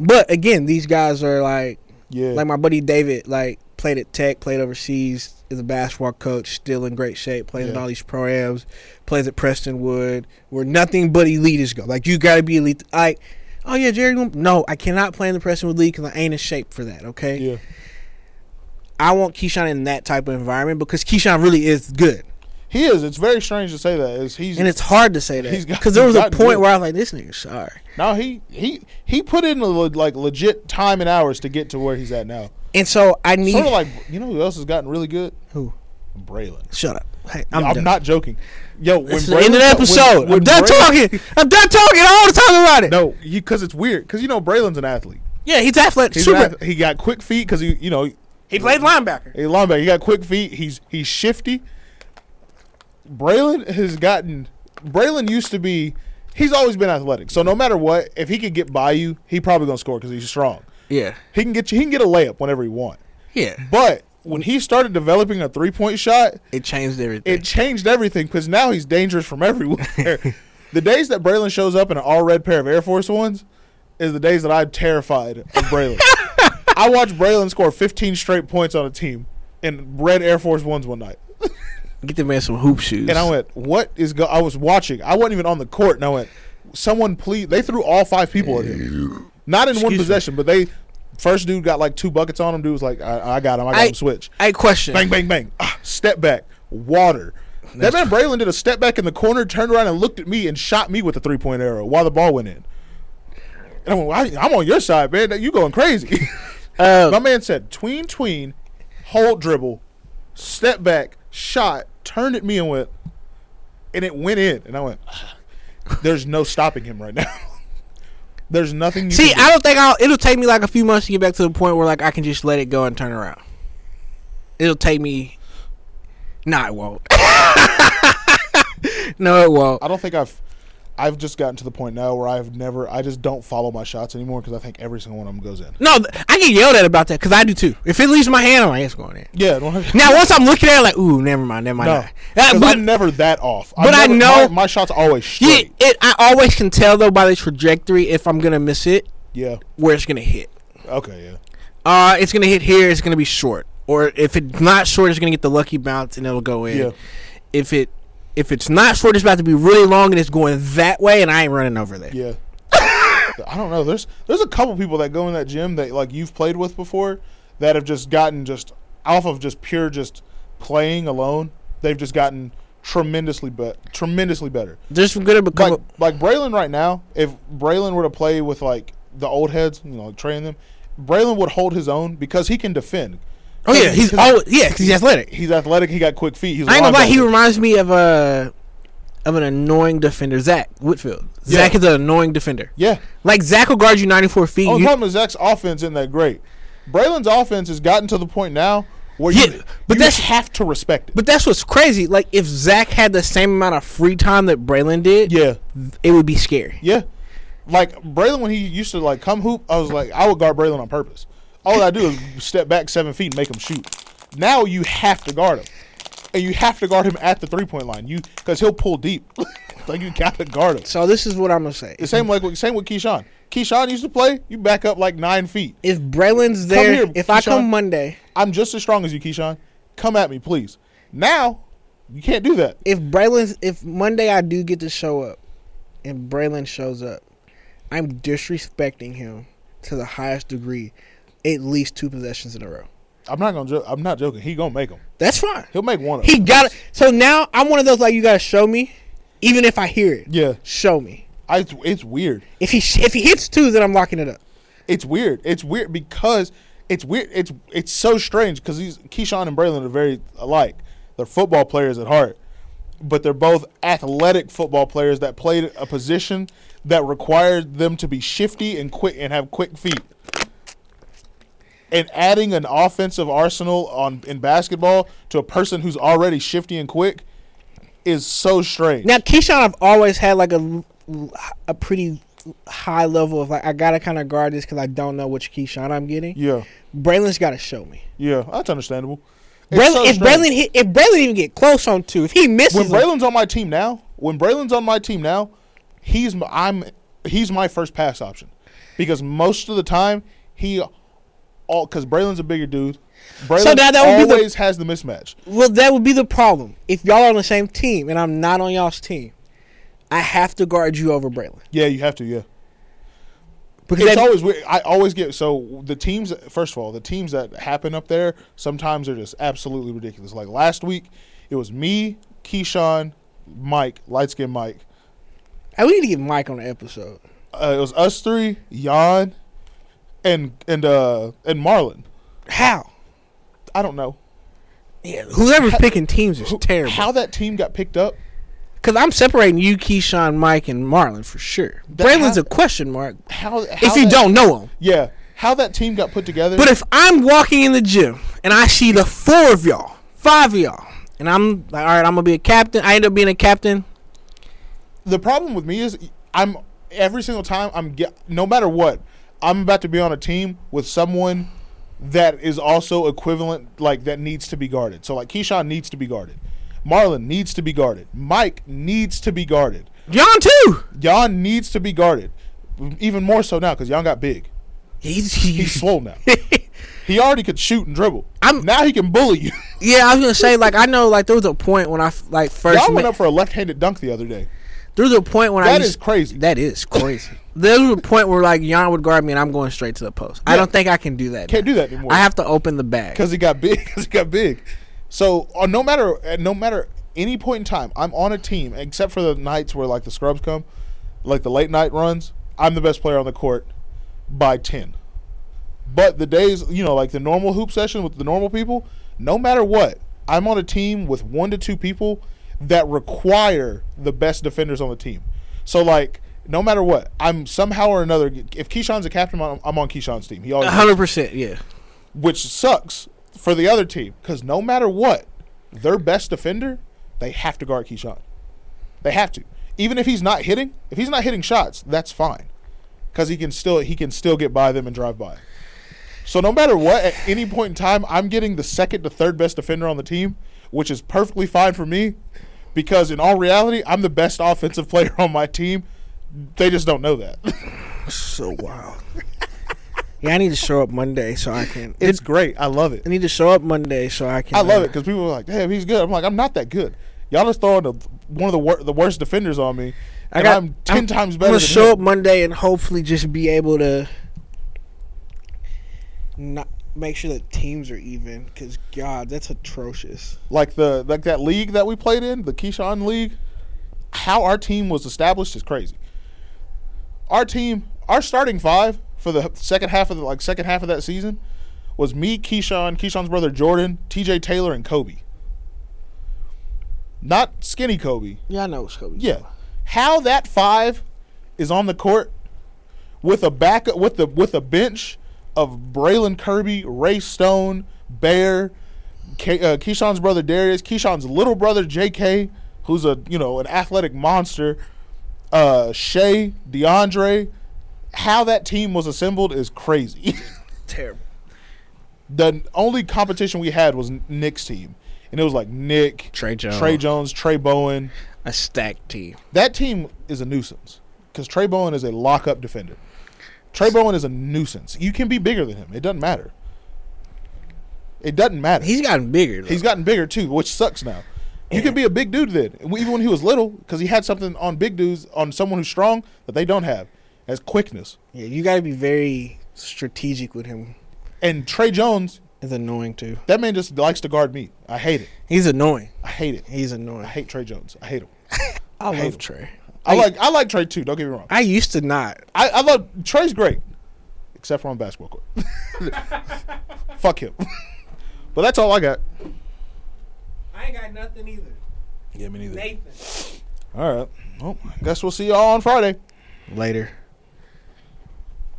But again, these guys are like yeah, like my buddy David, like played at Tech, played overseas, is a basketball coach, still in great shape, plays in Yeah. all these proams, plays at Prestonwood, where nothing but elitists go. Like you got to be elite. Like, oh yeah, Jerry. No, I cannot play in the Prestonwood League because I ain't in shape for that. Okay, yeah. I want Keyshawn in that type of environment because Keyshawn really is good, He is. It's very strange to say that. Is he's and it's hard to say that because there was a point good. where I was like, this nigga sorry. no he he he put in a, like legit time and hours to get to where he's at now. And so I need Sort of like you know who else has gotten really good? who? Braylon. Shut up. Hey, I'm, I'm, not joking. Yo, when It's the end of the episode. when- when I'm done Braylon- talking. I'm done talking all the time about it. No, because it's weird. Because you know Braylon's an athlete. Yeah, he's athletic. He's super. an ath- he got quick feet because he you know he played linebacker. a linebacker. He got quick feet. He's he's shifty. Braylon has gotten. Braylon used to be. He's always been athletic. So no matter what, if he could get by you, he probably gonna score because he's strong. Yeah. He can get you. He can get a layup whenever he want. Yeah. But when he started developing a three point shot, It changed everything. it changed everything because now he's dangerous from everywhere. the days that Braylon shows up in an all red pair of Air Force Ones is the days that I'm terrified of Braylon. I watched Braylon score 15 straight points on a team in red Air Force Ones one night. Get the man some hoop shoes. And I went, "What is go?" I was watching. I wasn't even on the court, and I went, "Someone please!" They threw all five people at him, not in one Excuse me. possession, but they first dude got like two buckets on him. Dude was like, "I, I got him. I got I- him." Switch, Hey, question. bang, bang, bang. Ah, step back, water. that man Braylon did a step back in the corner, turned around and looked at me and shot me with a three point arrow while the ball went in. And I went, "Well, I- I'm on your side, man. You going crazy? Uh, My man said, tween, tween, hold dribble, step back, shot, turned at me and went, and it went in. And I went, there's no stopping him right now. there's nothing you see, can do. I don't think I'll. It'll take me like a few months to get back to the point where like I can just let it go and turn around. It'll take me. No, it won't. no, it won't. I don't think I've. I've just gotten to the point now where I've never. I just don't follow my shots anymore because I think every single one of them goes in. No, I get yelled at about that because I do too. If it leaves my hand, I'm like, it's going in. Yeah. no, Now, once I'm looking at it, like, ooh, never mind, never mind. no, Uh, but I'm never that off. But I know- my, my shots always yeah, it, I always can tell though by the trajectory if I'm gonna miss it, Yeah. where it's gonna hit. Okay. Yeah. Uh, it's gonna hit here. It's gonna be short, or if it's not short, it's gonna get the lucky bounce and it'll go in. Yeah. If it if it's not short, it's about to be really long and it's going that way, and I ain't running over there. Yeah. I don't know. There's there's a couple people that go in that gym that like you've played with before that have just gotten just off of just pure just playing alone They've just gotten tremendously be- tremendously better. Just gonna become. Like like Braylon right now, if Braylon were to play with like the old heads, you know, like train them, Braylon would hold his own because he can defend. Oh yeah, he's oh yeah, 'cause he's athletic. He's athletic. He got quick feet. He's I ain't gonna lie, he reminds me of a of an annoying defender, Zach Whitfield. Zach is an annoying defender. yeah. Like Zach will guard you 94 feet. Oh, Only you- problem is Zach's offense isn't that great. Braylon's offense has gotten to the point now where Yeah, you, but you that's- have to respect it. but that's what's crazy. Like if Zach had the same amount of free time that Braylon did, yeah, it would be scary. yeah. Like Braylon, when he used to like come hoop, I was like, I would guard Braylon on purpose. All I do is step back seven feet and make him shoot. Now you have to guard him, and you have to guard him at the three point line. You because he'll pull deep. like you got to guard him. So this is what I'm gonna say. The same like same with Keyshawn. Keyshawn used to play. You back up like nine feet. If Braylon's there, here, if I come Monday, I'm just as strong as you, Keyshawn. Come at me, please. Now you can't do that. if Braylon's, if Monday I do get to show up, and Braylon shows up, I'm disrespecting him to the highest degree, at least two possessions in a row. I'm not gonna. Jo- I'm not joking. He gonna make them. That's fine. He'll make one of He them. got it. So now I'm one of those like you gotta show me, even if I hear it. Yeah, Show me. I, it's, it's weird. If he if he hits two, then I'm locking it up. It's weird. It's weird because it's weird. It's it's so strange because these Keyshawn and Braylon are very alike. They're football players at heart, but they're both athletic football players that played a position that required them to be shifty and quick and have quick feet. And adding an offensive arsenal on in basketball to a person who's already shifty and quick is so strange. Now Keyshawn, I've always had like a a pretty high level of like I gotta kind of guard this because I don't know which Keyshawn I'm getting. yeah, Braylon's got to show me. yeah, that's understandable. Braylon, so if strange. Braylon hit, if Braylon even get close on two, if he misses, when Braylon's on my team now, when Braylon's on my team now, he's I'm he's my first pass option because most of the time he all because Braylon's a bigger dude. Braylon So now that would be the- always has the mismatch. well, that would be the problem. If y'all are on the same team and I'm not on y'all's team, I have to guard you over Braylon Yeah, you have to. Yeah, because it's that- always weird. I always get so the teams. First of all, the teams that happen up there sometimes are just absolutely ridiculous. Like last week, it was me, Keyshawn, Mike, light skinned Mike. Hey, we need to get Mike on the episode. Uh, it was us three, Jan, and and uh and Marlon. How? I don't know. Yeah, whoever's picking teams is Who- terrible. How that team got picked up? Because I'm separating you, Keyshawn, Mike, and Marlon for sure. That- Braylon's how- a question mark How, how if you that- don't know him. Yeah, how that team got put together? But if I'm walking in the gym and I see the four of y'all, five of y'all, and I'm like, all right, I'm gonna be a captain. I end up being a captain. the problem with me is I'm every single time I'm get no matter what I'm about to be on a team with someone that is also equivalent like that needs to be guarded. So like Keyshawn needs to be guarded. Marlon needs to be guarded. Mike needs to be guarded. John too. Jan needs to be guarded. Even more so now because Jan got big. He's, He's he's swole now. he already could shoot and dribble. I'm- now he can bully you. yeah. I was gonna say like I know like there was a point when I like first Y'all went met, up for a left-handed dunk the other day. there was a point when I That is crazy. that is crazy. There was a point where like Jan would guard me and I'm going straight to the post. I don't think I can do that. Can't now. do that anymore. I have to open the bag. because he got big. Because he got big. So uh, no matter at no matter any point in time, I'm on a team except for the nights where like the scrubs come, like the late night runs. I'm the best player on the court by ten. But the days, you know, like the normal hoop session with the normal people, no matter what, I'm on a team with one to two people that require the best defenders on the team. So like, no matter what, I'm somehow or another. If Keyshawn's a captain, I'm I'm on Keyshawn's team. He always hundred percent. Yeah. which sucks for the other team because no matter what, their best defender, they have to guard Keyshawn. They have to, even if he's not hitting. If he's not hitting shots, that's fine, because he can still he can still get by them and drive by. So no matter what, at any point in time, I'm getting the second to third best defender on the team, which is perfectly fine for me, because in all reality, I'm the best offensive player on my team. They just don't know that. So wild. yeah, I need to show up Monday so I can. it's great. I love it. I need to show up Monday so I can. I love uh, it because people are like, "Damn, he's good." I'm like, "I'm not that good." Y'all just throwing the, one of the wor- the worst defenders on me. I and got. I'm 10 times better. I'm gonna show him. up Monday and hopefully just be able to not make sure that teams are even because God, that's atrocious. Like the like that league that we played in, the Keyshawn League. How our team was established is crazy. Our team, our starting five for the second half of the like second half of that season was me, Keyshawn, Keyshawn's brother Jordan, T.J. Taylor, and Kobe. Not skinny Kobe. Yeah, I know it's Kobe. Yeah. How that five is on the court with a back with the with a bench of Braylon Kirby, Ray Stone, Bear, Ke- uh, Keyshawn's brother Darius, Keyshawn's little brother J.K., who's a you know an athletic monster, uh, Shay, DeAndre. How that team was assembled is crazy. terrible. the only competition we had was Nick's team, and it was like Nick, Trey Jones. Trey Jones, Trey Bowen. A stacked team. That team is a nuisance because Trey Bowen is a lockup defender. Trey Bowen is a nuisance. You can be bigger than him. It doesn't matter. It doesn't matter. He's gotten bigger. Though. He's gotten bigger too, which sucks now. You can be a big dude then, even when he was little, because he had something on big dudes on someone who's strong that they don't have, as quickness. yeah, you got to be very strategic with him. And Trey Jones, is annoying too. that man just likes to guard me. I hate it. He's annoying. I hate it. He's annoying. I hate Trey Jones. I hate him. I hate love him. Trey. I like I like Trey too. Don't get me wrong. I used to not. I, I love Trey's great, except for on basketball court. Fuck him. but that's all I got. I ain't got nothing either. Yeah, me neither. Nathan. All right. Well, I guess we'll see y'all on Friday. Later.